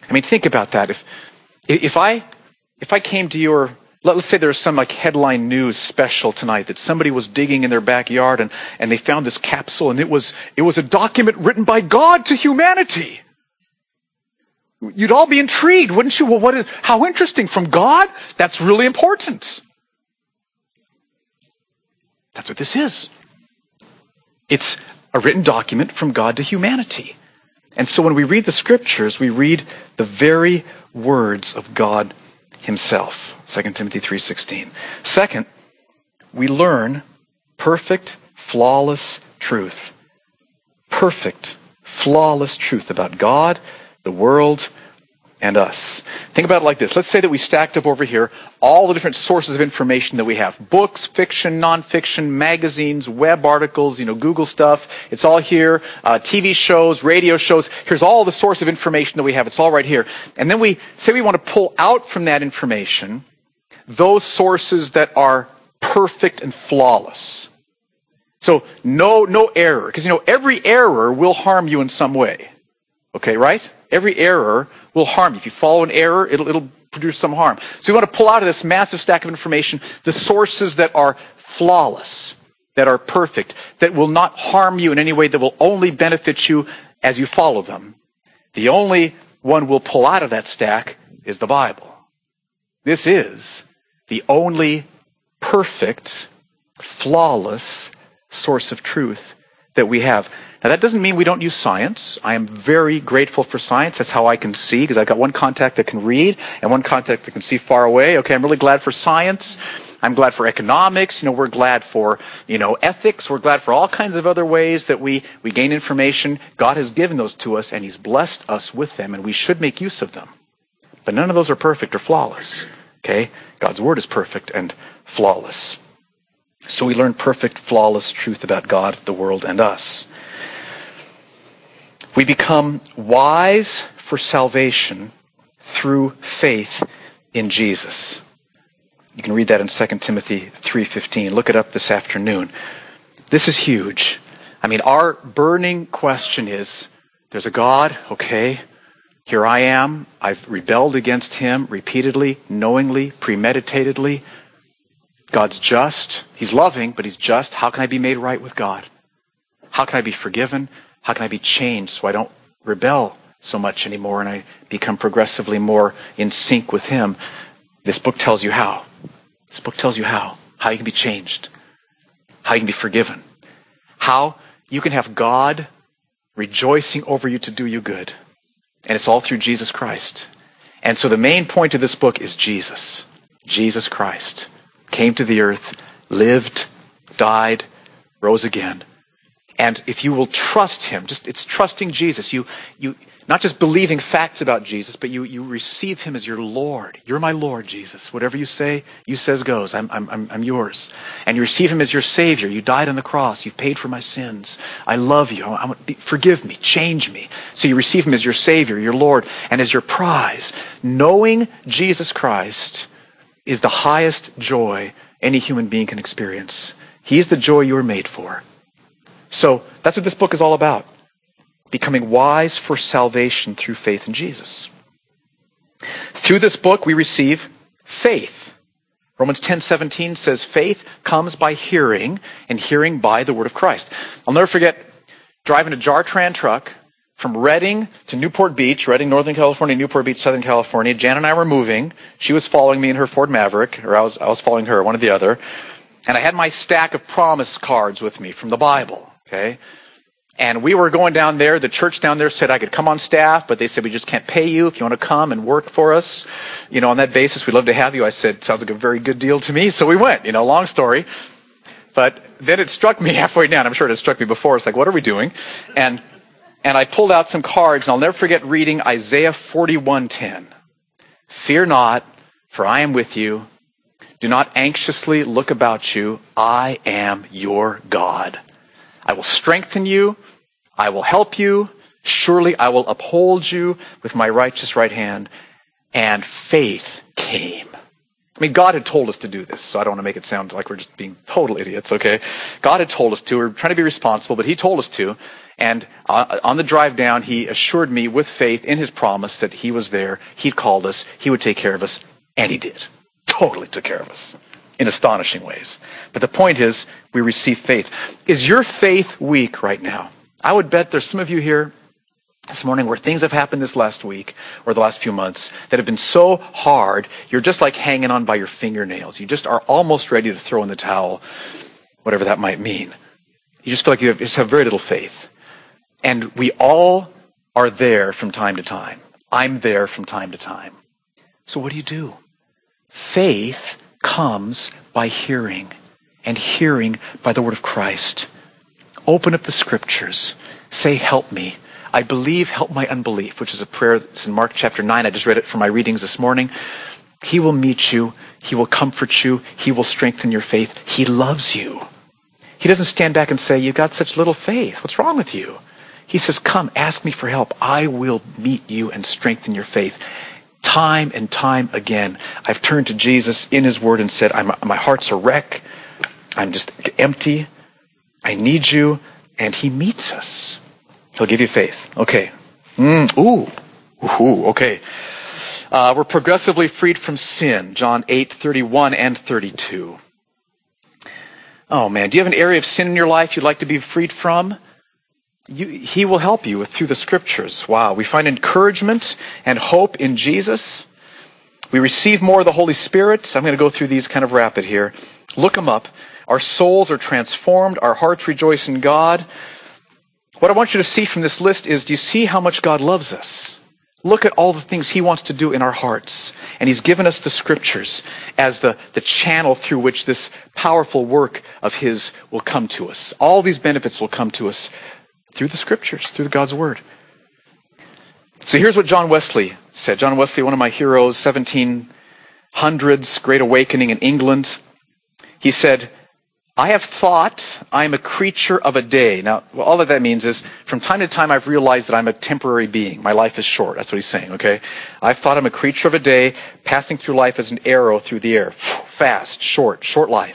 I mean, think about that. If, if I, if I came to your, let's say there's some like headline news special tonight that somebody was digging in their backyard and, and they found this capsule and it was, it was a document written by God to humanity. You'd all be intrigued, wouldn't you? Well, what is, how interesting from God? That's really important. That's what this is. It's a written document from God to humanity. And so when we read the scriptures, we read the very words of God himself. 2 Timothy 3:16. Second, we learn perfect, flawless truth. Perfect, flawless truth about God, the world, and us. Think about it like this. Let's say that we stacked up over here all the different sources of information that we have. Books, fiction, nonfiction, magazines, web articles, you know, Google stuff. It's all here. Uh, TV shows, radio shows. Here's all the source of information that we have. It's all right here. And then we say we want to pull out from that information those sources that are perfect and flawless. So no, no error. Because, you know, every error will harm you in some way. Okay, right? Every error will harm you. If you follow an error, it'll, it'll produce some harm. So we want to pull out of this massive stack of information the sources that are flawless, that are perfect, that will not harm you in any way, that will only benefit you as you follow them. The only one we'll pull out of that stack is the Bible. This is the only perfect, flawless source of truth that we have. Now, that doesn't mean we don't use science. I am very grateful for science. That's how I can see, because I've got one contact that can read and one contact that can see far away. Okay, I'm really glad for science. I'm glad for economics. You know, we're glad for, you know, ethics. We're glad for all kinds of other ways that we, we gain information. God has given those to us, and He's blessed us with them, and we should make use of them. But none of those are perfect or flawless. Okay? God's Word is perfect and flawless. So we learn perfect, flawless truth about God, the world, and us. We become wise for salvation through faith in Jesus. You can read that in 2 Timothy 3:15. Look it up this afternoon. This is huge. I mean, our burning question is there's a God, okay? Here I am. I've rebelled against him repeatedly, knowingly, premeditatedly. God's just. He's loving, but he's just. How can I be made right with God? How can I be forgiven? How can I be changed so I don't rebel so much anymore and I become progressively more in sync with Him? This book tells you how. This book tells you how. How you can be changed. How you can be forgiven. How you can have God rejoicing over you to do you good. And it's all through Jesus Christ. And so the main point of this book is Jesus. Jesus Christ came to the earth, lived, died, rose again and if you will trust him, just it's trusting Jesus. You you not just believing facts about Jesus, but you, you receive him as your Lord. You're my Lord, Jesus. Whatever you say, you says goes. I'm, I'm, I'm, I'm yours. And you receive him as your Savior. You died on the cross. You've paid for my sins. I love you. I'm, forgive me. Change me. So you receive him as your Savior, your Lord, and as your prize. Knowing Jesus Christ is the highest joy any human being can experience. He is the joy you were made for. So that's what this book is all about. becoming wise for salvation through faith in Jesus. Through this book, we receive faith. Romans 10:17 says faith comes by hearing and hearing by the word of Christ. I'll never forget driving a Jartran truck from Redding to Newport Beach, Redding, Northern California, Newport Beach, Southern California. Jan and I were moving. She was following me in her Ford Maverick, or I was, I was following her, one or the other. And I had my stack of promise cards with me from the Bible, okay? And we were going down there. The church down there said I could come on staff, but they said we just can't pay you if you want to come and work for us. You know, on that basis, we'd love to have you. I said, sounds like a very good deal to me. So we went, you know, long story. But then it struck me halfway down. I'm sure it had struck me before. It's like, what are we doing? And, and I pulled out some cards and I'll never forget reading Isaiah 41:10. Fear not, for I am with you. Do not anxiously look about you. I am your God. I will strengthen you. I will help you. Surely I will uphold you with my righteous right hand. And faith came. I mean, God had told us to do this, so I don't want to make it sound like we're just being total idiots, okay? God had told us to. We're trying to be responsible, but He told us to. And uh, on the drive down, He assured me with faith in His promise that He was there. He'd called us. He would take care of us. And He did. Totally took care of us in astonishing ways. But the point is, we receive faith. Is your faith weak right now? I would bet there's some of you here this morning where things have happened this last week or the last few months that have been so hard, you're just like hanging on by your fingernails. You just are almost ready to throw in the towel, whatever that might mean. You just feel like you have, just have very little faith. And we all are there from time to time. I'm there from time to time. So what do you do? Faith comes by hearing, and hearing by the word of Christ. Open up the scriptures. Say, Help me. I believe, help my unbelief, which is a prayer that's in Mark chapter 9. I just read it for my readings this morning. He will meet you. He will comfort you. He will strengthen your faith. He loves you. He doesn't stand back and say, You've got such little faith. What's wrong with you? He says, Come, ask me for help. I will meet you and strengthen your faith. Time and time again, I've turned to Jesus in His Word and said, My heart's a wreck. I'm just empty. I need you. And He meets us. He'll give you faith. Okay. Mm, ooh. Ooh, okay. Uh, we're progressively freed from sin. John 8, 31 and 32. Oh man, do you have an area of sin in your life you'd like to be freed from? You, he will help you through the scriptures. Wow. We find encouragement and hope in Jesus. We receive more of the Holy Spirit. I'm going to go through these kind of rapid here. Look them up. Our souls are transformed. Our hearts rejoice in God. What I want you to see from this list is do you see how much God loves us? Look at all the things He wants to do in our hearts. And He's given us the Scriptures as the, the channel through which this powerful work of His will come to us. All these benefits will come to us through the Scriptures, through God's Word. So here's what John Wesley said. John Wesley, one of my heroes, 1700s, Great Awakening in England. He said, I have thought I'm a creature of a day. Now, all that that means is from time to time I've realized that I'm a temporary being. My life is short. That's what he's saying, okay? I've thought I'm a creature of a day, passing through life as an arrow through the air. Fast, short, short life.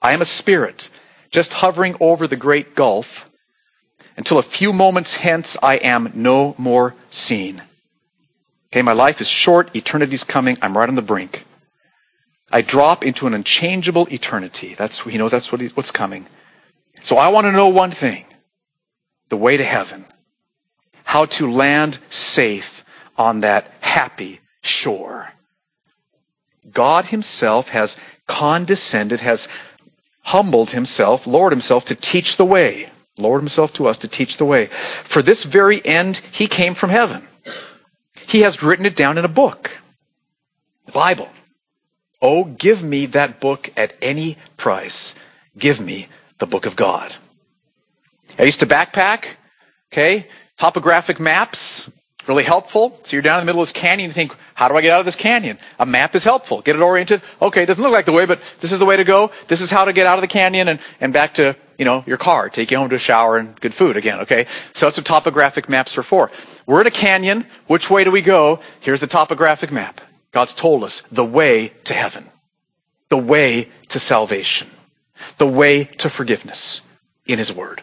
I am a spirit, just hovering over the great gulf until a few moments hence I am no more seen. Okay, my life is short, eternity's coming, I'm right on the brink. I drop into an unchangeable eternity. That's he knows that's what he, what's coming. So I want to know one thing: the way to heaven, how to land safe on that happy shore. God Himself has condescended, has humbled Himself, lowered Himself to teach the way, lowered Himself to us to teach the way. For this very end, He came from heaven. He has written it down in a book, the Bible. Oh, give me that book at any price. Give me the book of God. I used to backpack, okay? Topographic maps, really helpful. So you're down in the middle of this canyon, you think, how do I get out of this canyon? A map is helpful. Get it oriented. Okay, it doesn't look like the way, but this is the way to go. This is how to get out of the canyon and, and back to, you know, your car. Take you home to a shower and good food again, okay? So that's what topographic maps are for. We're in a canyon. Which way do we go? Here's the topographic map. God's told us the way to heaven, the way to salvation, the way to forgiveness in His Word.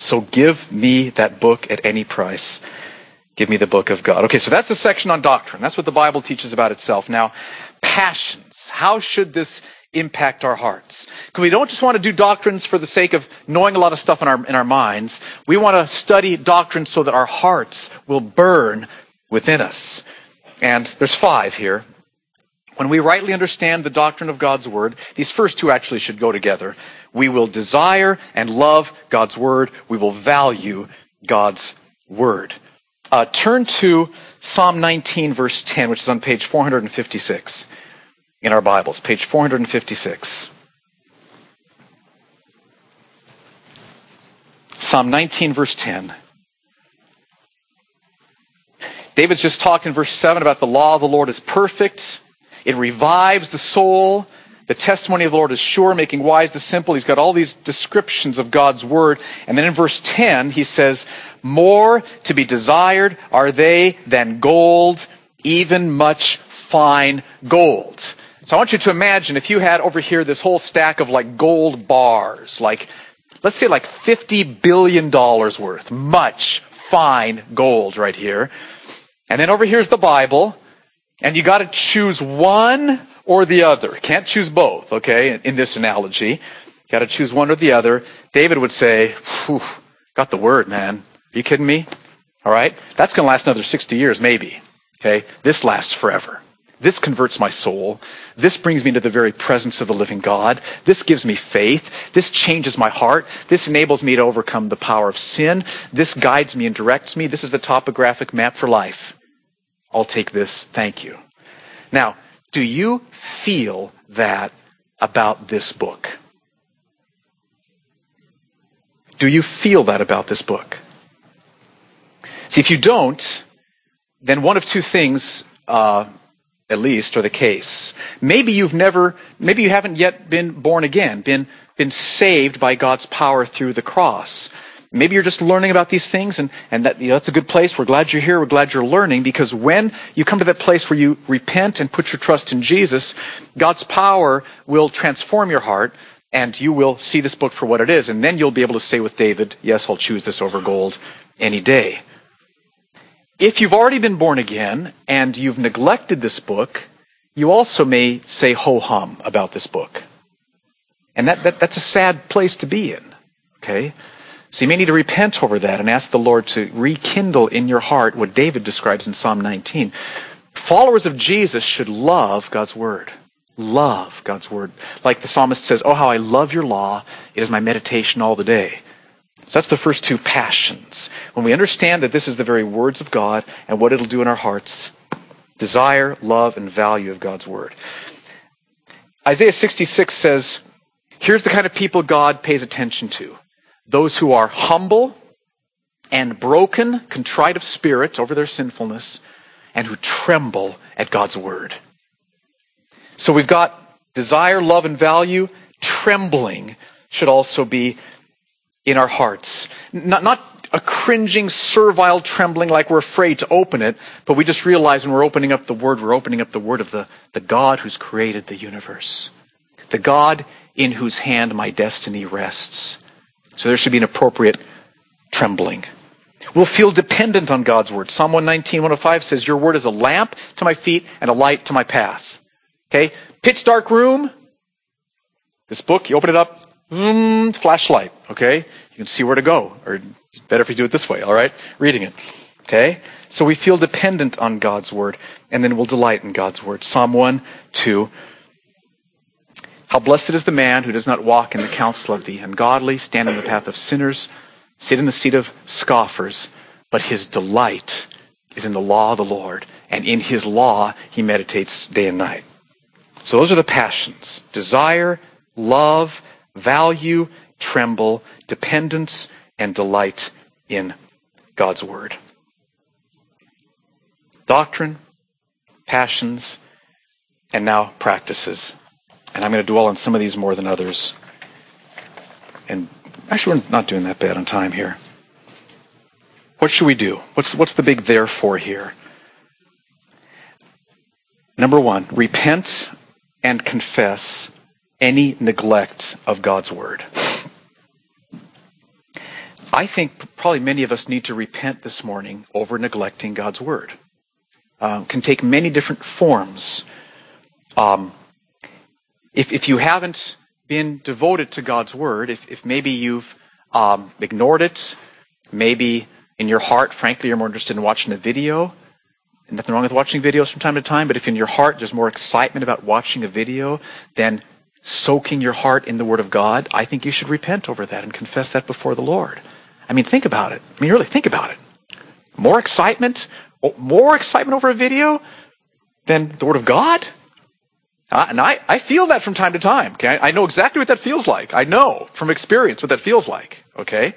So give me that book at any price. Give me the book of God. Okay, so that's the section on doctrine. That's what the Bible teaches about itself. Now, passions. How should this impact our hearts? Because we don't just want to do doctrines for the sake of knowing a lot of stuff in our, in our minds. We want to study doctrine so that our hearts will burn within us. And there's five here. When we rightly understand the doctrine of God's Word, these first two actually should go together. We will desire and love God's Word. We will value God's Word. Uh, turn to Psalm 19, verse 10, which is on page 456 in our Bibles, page 456. Psalm 19, verse 10. David's just talked in verse 7 about the law of the Lord is perfect. It revives the soul. The testimony of the Lord is sure, making wise the simple. He's got all these descriptions of God's word. And then in verse 10, he says, More to be desired are they than gold, even much fine gold. So I want you to imagine if you had over here this whole stack of like gold bars, like, let's say like $50 billion worth, much fine gold right here. And then over here's the Bible, and you got to choose one or the other. Can't choose both, okay, in, this analogy. Got to choose one or the other. David would say, Phew, got the word, man. Are you kidding me? All right? That's to last another 60 years, maybe. Okay? This lasts forever. This converts my soul. This brings me to the very presence of the living God. This gives me faith. This changes my heart. This enables me to overcome the power of sin. This guides me and directs me. This is the topographic map for life. I'll take this. Thank you. Now, do you feel that about this book? Do you feel that about this book? See, if you don't, then one of two things, uh, at least, are the case. Maybe you've never, maybe you haven't yet been born again, been, been saved by God's power through the cross. Maybe you're just learning about these things, and, and that, you know, that's a good place. We're glad you're here. We're glad you're learning, because when you come to that place where you repent and put your trust in Jesus, God's power will transform your heart, and you will see this book for what it is. And then you'll be able to say with David, Yes, I'll choose this over gold any day. If you've already been born again and you've neglected this book, you also may say ho hum about this book. And that, that, that's a sad place to be in. Okay? So you may need to repent over that and ask the Lord to rekindle in your heart what David describes in Psalm 19. Followers of Jesus should love God's Word. Love God's Word. Like the psalmist says, Oh, how I love your law. It is my meditation all the day. So that's the first two passions. When we understand that this is the very words of God and what it'll do in our hearts, desire, love, and value of God's Word. Isaiah 66 says, Here's the kind of people God pays attention to those who are humble and broken, contrite of spirit over their sinfulness, and who tremble at God's word. So we've got desire, love, and value. Trembling should also be in our hearts. Not, not a cringing, servile trembling like we're afraid to open it, but we just realize when we're opening up the Word, we're opening up the Word of the, the God who's created the universe. The God in whose hand my destiny rests. So there should be an appropriate trembling. We'll feel dependent on God's word. Psalm 119, 105 says, Your word is a lamp to my feet and a light to my path. Okay? Pitch dark room. This book, you open it up, mm, flashlight. Okay? You can see where to go. Or better if you do it this way, alright? Reading it. Okay? So we feel dependent on God's word, and then we'll delight in God's word. Psalm 1, 2, how blessed is the man who does not walk in the counsel of the ungodly, stand in the path of sinners, sit in the seat of scoffers, but his delight is in the law of the Lord, and in his law he meditates day and night. So those are the passions desire, love, value, tremble, dependence, and delight in God's Word. Doctrine, passions, and now practices. And I'm going to dwell on some of these more than others. And actually, we're not doing that bad on time here. What should we do? What's, what's the big therefore here? Number one, repent and confess any neglect of God's word. I think probably many of us need to repent this morning over neglecting God's Word. Um, can take many different forms. Um, if, if you haven't been devoted to God's Word, if, if maybe you've um, ignored it, maybe in your heart, frankly, you're more interested in watching a video, nothing wrong with watching videos from time to time, but if in your heart there's more excitement about watching a video than soaking your heart in the Word of God, I think you should repent over that and confess that before the Lord. I mean, think about it. I mean, really, think about it. More excitement, more excitement over a video than the Word of God? And I, I feel that from time to time. Okay, I, know exactly what that feels like. I know from experience what that feels like. Okay,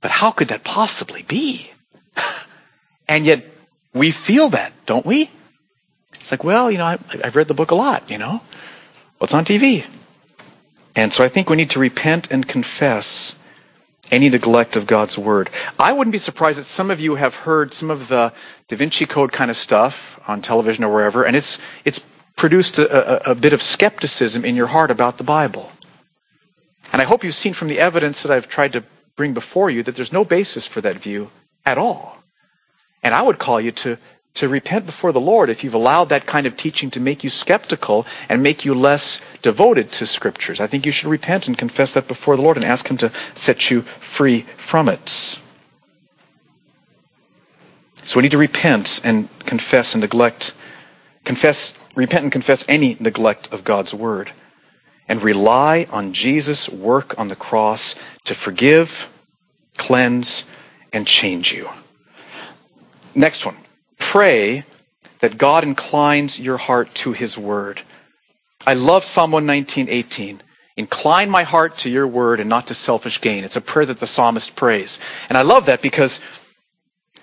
but how could that possibly be? and yet we feel that, don't we? It's like, well, you know, I, I've read the book a lot. You know, what's on TV? And so I think we need to repent and confess any neglect of God's Word. I wouldn't be surprised that some of you have heard some of the Da Vinci Code kind of stuff on television or wherever, and it's, it's produced a, a, a bit of skepticism in your heart about the Bible. And I hope you've seen from the evidence that I've tried to bring before you that there's no basis for that view at all. And I would call you to, to repent before the Lord if you've allowed that kind of teaching to make you skeptical and make you less devoted to Scriptures. I think you should repent and confess that before the Lord and ask Him to set you free from it. So we need to repent and confess and neglect, confess, repent and confess any neglect of God's Word and rely on Jesus' work on the cross to forgive, cleanse, and change you. Next one. Pray that God inclines your heart to His Word. I love Psalm 119, 18. Incline my heart to your word and not to selfish gain. It's a prayer that the psalmist prays. And I love that because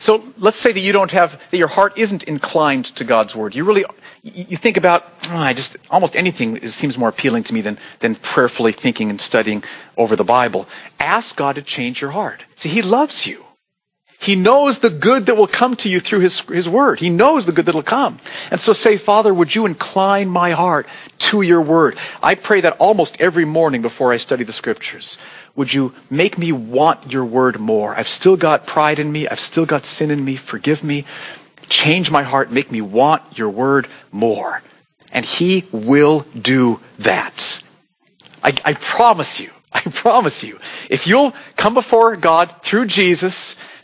so let's say that you don't have that your heart isn't inclined to God's word. You really you think about oh, I just almost anything seems more appealing to me than than prayerfully thinking and studying over the Bible. Ask God to change your heart. See, He loves you. He knows the good that will come to you through His, His Word. He knows the good that will come. And so say, Father, would you incline my heart to your Word? I pray that almost every morning before I study the Scriptures. Would you make me want your Word more? I've still got pride in me. I've still got sin in me. Forgive me. Change my heart. Make me want your Word more. And He will do that. I, I promise you. I promise you. If you'll come before God through Jesus,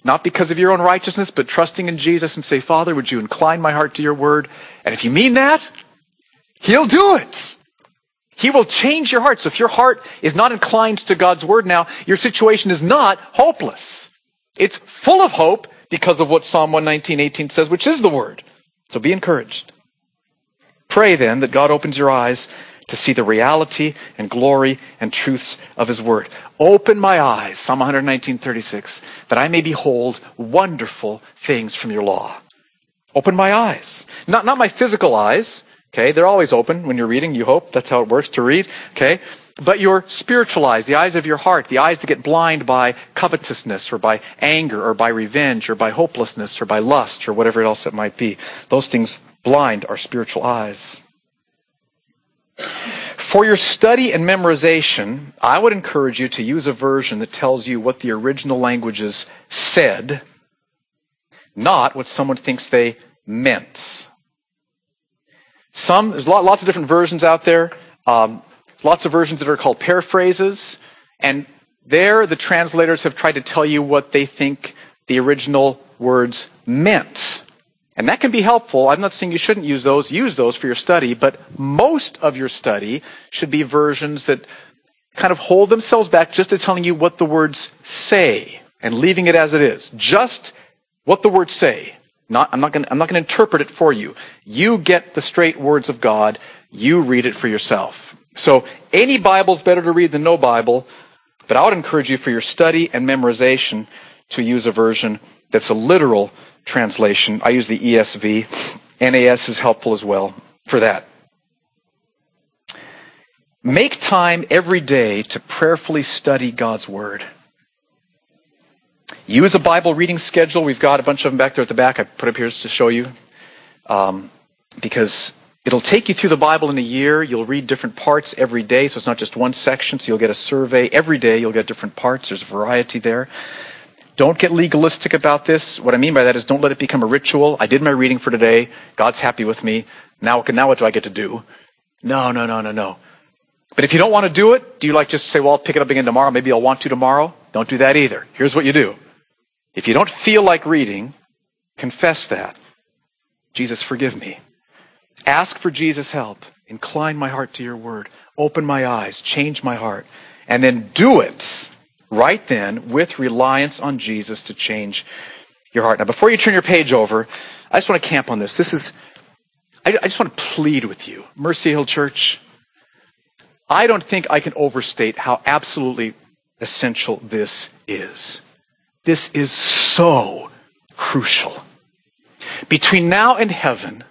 not because of your own righteousness, but trusting in Jesus and say, Father, would you incline my heart to your word? And if you mean that, He'll do it. He will change your heart. So if your heart is not inclined to God's word now, your situation is not hopeless. It's full of hope because of what Psalm 119:18 says, which is the word. So be encouraged. Pray then that God opens your eyes to see the reality and glory and truths of His Word. Open my eyes, Psalm 119:36, that I may behold wonderful things from your law. Open my eyes. Not, not my physical eyes, okay? They're always open when you're reading, you hope. That's how it works to read, okay? But your spiritual eyes, the eyes of your heart, the eyes that get blind by covetousness or by anger or by revenge or by hopelessness or by lust or whatever else it might be. Those things blind our spiritual eyes. For your study and memorization, I would encourage you to use a version that tells you what the original languages said, not what someone thinks they meant. Some, there's lots of different versions out there. Um, lots of versions that are called paraphrases, and there the translators have tried to tell you what they think the original words meant. And that can be helpful. I'm not saying you shouldn't use those. Use those for your study, but most of your study should be versions that kind of hold themselves back just to telling you what the words say and leaving it as it is. Just what the words say. Not, I'm not going to interpret it for you. You get the straight words of God. You read it for yourself. So any Bible is better to read than no Bible, but I would encourage you for your study and memorization to use a version that's a literal translation. I use the ESV. NAS is helpful as well for that. Make time every day to prayerfully study God's Word. Use a Bible reading schedule. We've got a bunch of them back there at the back. I put up here to show you. Um, because It'll take you through the Bible in a year. You'll read different parts every day, so it's not just one section, so you'll get a survey. Every day you'll get different parts. There's variety there. Don't get legalistic about this. What I mean by that is don't let it become a ritual. I did my reading for today. God's happy with me. Now, now what do I get to do? No, no, no, no, no. But if you don't want to do it, do you like just say, well, I'll pick it up again tomorrow. Maybe I'll want to tomorrow. Don't do that either. Here's what you do. If you don't feel like reading, confess that. Jesus, forgive me. Ask for Jesus' help. Incline my heart to your word. Open my eyes. Change my heart. And then do it right then with reliance on Jesus to change your heart. Now, before you turn your page over, I just want to camp on this. This is, I, I just want to plead with you. Mercy Hill Church, I don't think I can overstate how absolutely essential this is. This is so crucial. Between now and heaven,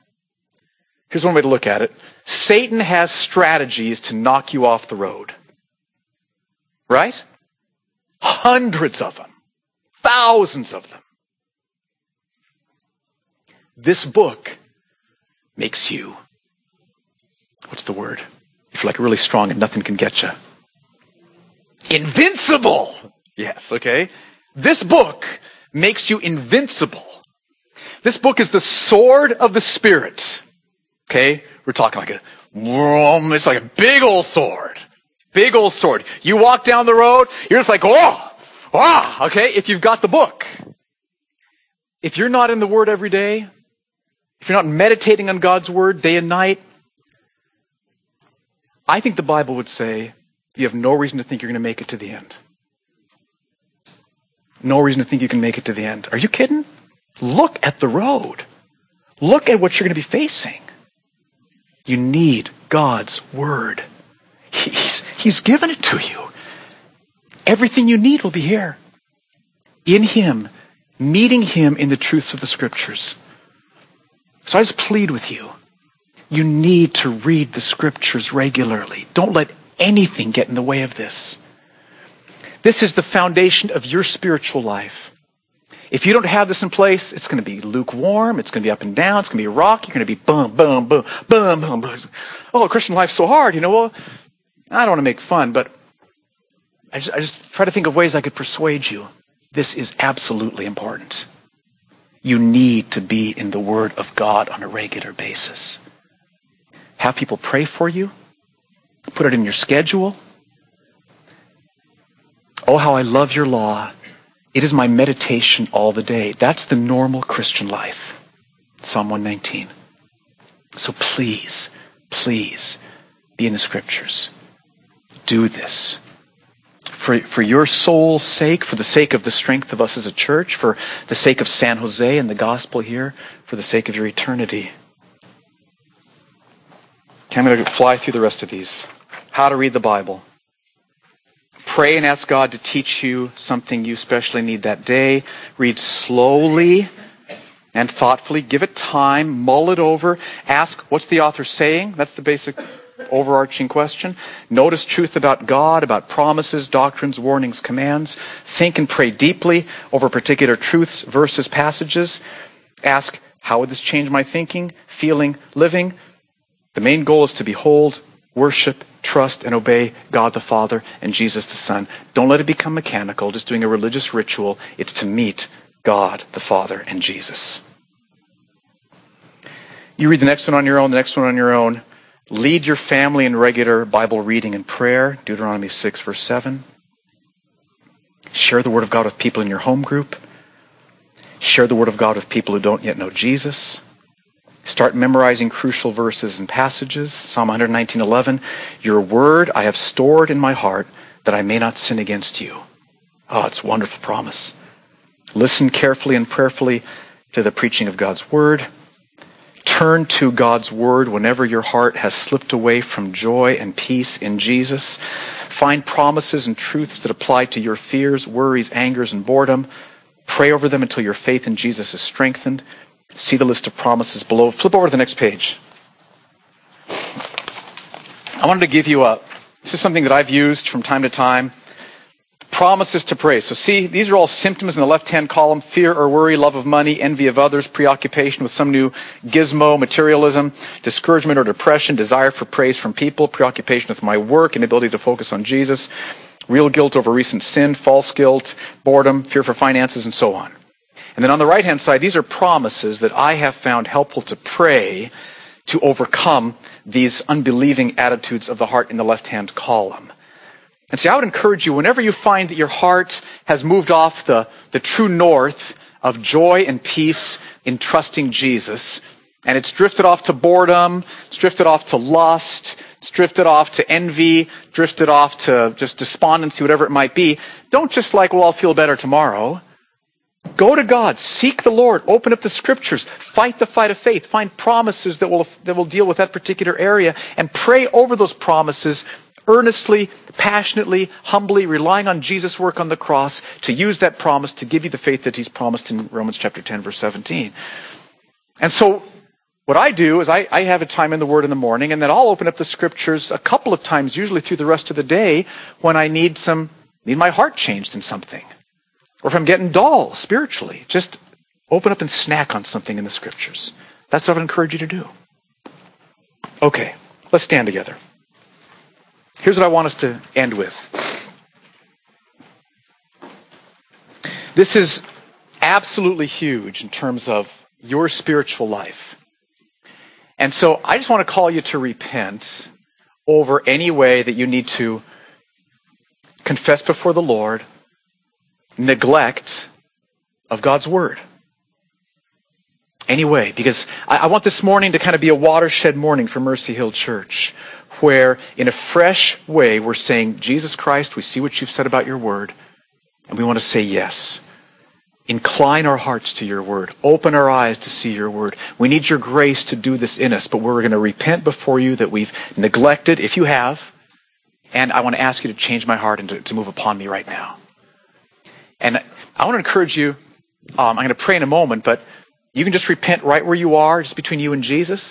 Here's one way to look at it Satan has strategies to knock you off the road. Right? Hundreds of them, thousands of them. This book makes you, what's the word? If you're like really strong and nothing can get you. Invincible! Yes, okay? This book makes you invincible. This book is the sword of the Spirit. Okay? We're talking like a, it's like a big old sword. Big old sword. You walk down the road, you're just like, oh, ah, okay, if you've got the book. If you're not in the Word every day, if you're not meditating on God's Word day and night, I think the Bible would say you have no reason to think you're going to make it to the end. No reason to think you can make it to the end. Are you kidding? Look at the road. Look at what you're going to be facing. You need God's Word. He's, he's given it to you. Everything you need will be here. In Him, meeting Him in the truths of the Scriptures. So I just plead with you. You need to read the Scriptures regularly. Don't let anything get in the way of this. This is the foundation of your spiritual life. If you don't have this in place, it's going to be lukewarm. It's going to be up and down. It's going to be rock. You're going to be boom, boom, boom, boom, boom. Oh, Christian life's so hard. You know, well, I don't want to make fun, but I just, I just try to think of ways I could persuade you. This is absolutely important. You need to be in the Word of God on a regular basis. Have people pray for you. Put it in your schedule. Oh, how I love your law. It is my meditation all the day. That's the normal Christian life. Psalm 119. So please, please be in the scriptures. Do this. For, for your soul's sake, for the sake of the strength of us as a church, for the sake of San Jose and the gospel here, for the sake of your eternity. Okay, I'm going to fly through the rest of these. How to read the Bible. Pray and ask God to teach you something you especially need that day. Read slowly and thoughtfully. Give it time. Mull it over. Ask, what's the author saying? That's the basic overarching question. Notice truth about God, about promises, doctrines, warnings, commands. Think and pray deeply over particular truths, verses, passages. Ask, how would this change my thinking, feeling, living? The main goal is to behold, worship, trust, and obey God the Father and Jesus the Son. Don't let it become mechanical, just doing a religious ritual. It's to meet God the Father and Jesus. You read the next one on your own, the next one on your own. Lead your family in regular Bible reading and prayer, Deuteronomy 6, verse 7. Share the Word of God with people in your home group. Share the Word of God with people who don't yet know Jesus. Start memorizing crucial verses and passages. Psalm 119:11, "Your word I have stored in my heart that I may not sin against you." Oh, it's a wonderful promise. Listen carefully and prayerfully to the preaching of God's word. Turn to God's word whenever your heart has slipped away from joy and peace in Jesus. Find promises and truths that apply to your fears, worries, angers, and boredom. Pray over them until your faith in Jesus is strengthened. See the list of promises below. Flip over to the next page. I wanted to give you a, this is something that I've used from time to time. promises to pray. So see, these are all symptoms in the left-hand column. Fear or worry, love of money, envy of others, preoccupation with some new gizmo, materialism, discouragement or depression, desire for praise from people, preoccupation with my work, inability to focus on Jesus, real guilt over recent sin, false guilt, boredom, fear for finances, and so on. And then on the right-hand side, these are promises that I have found helpful to pray to overcome these unbelieving attitudes of the heart in the left-hand column. And see, I would encourage you, whenever you find that your heart has moved off the, the true north of joy and peace in trusting Jesus, and it's drifted off to boredom, it's drifted off to lust, it's drifted off to envy, drifted off to just despondency, whatever it might be, don't just like, well, I'll feel better tomorrow. Go to God, seek the Lord, open up the scriptures, fight the fight of faith, find promises that will, that will deal with that particular area, and pray over those promises earnestly, passionately, humbly, relying on Jesus' work on the cross to use that promise to give you the faith that He's promised in Romans chapter 10, verse 17. And so, what I do is I, I have a time in the Word in the morning, and then I'll open up the Scriptures a couple of times, usually through the rest of the day, when I need some, need my heart changed in something. Or if I'm getting dull spiritually, just open up and snack on something in the Scriptures. That's what I would encourage you to do. Okay, let's stand together. Here's what I want us to end with. This is absolutely huge in terms of your spiritual life. And so I just want to call you to repent over any way that you need to confess before the Lord neglect of God's Word. Anyway, because I, I want this morning to kind of be a watershed morning for Mercy Hill Church where in a fresh way we're saying, Jesus Christ, we see what you've said about your word, and we want to say yes. Incline our hearts to your word. Open our eyes to see your word. We need your grace to do this in us, but we're going to repent before you that we've neglected, if you have, and I want to ask you to change my heart and to, to move upon me right now. And I want to encourage you, um, I'm going to pray in a moment, but you can just repent right where you are, just between you and Jesus.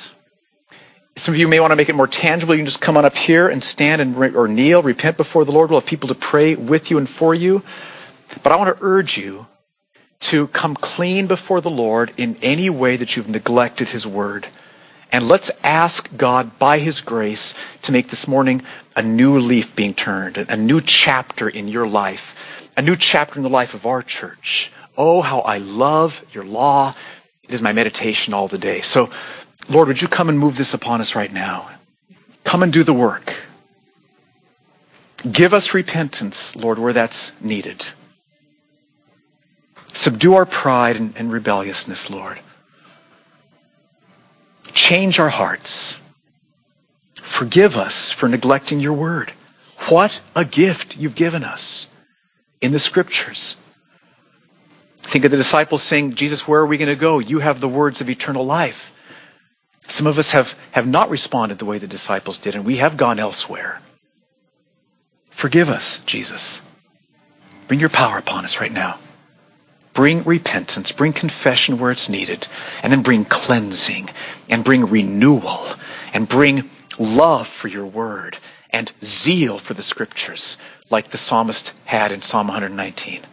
Some of you may want to make it more tangible. You can just come on up here and stand and or kneel, repent before the Lord. We'll have people to pray with you and for you. But I want to urge you to come clean before the Lord in any way that you've neglected His Word. And let's ask God, by His grace, to make this morning a new leaf being turned, a new chapter in your life, a new chapter in the life of our church. Oh, how I love your law. It is my meditation all the day. So Lord, would you come and move this upon us right now? Come and do the work. Give us repentance, Lord, where that's needed. Subdue our pride and, and rebelliousness, Lord. Change our hearts. Forgive us for neglecting your word. What a gift you've given us in the scriptures. Think of the disciples saying, Jesus, where are we going to go? You have the words of eternal life. Some of us have, have not responded the way the disciples did, and we have gone elsewhere. Forgive us, Jesus. Bring your power upon us right now. Bring repentance, bring confession where it's needed, and then bring cleansing, and bring renewal, and bring love for your word, and zeal for the scriptures, like the psalmist had in Psalm 119.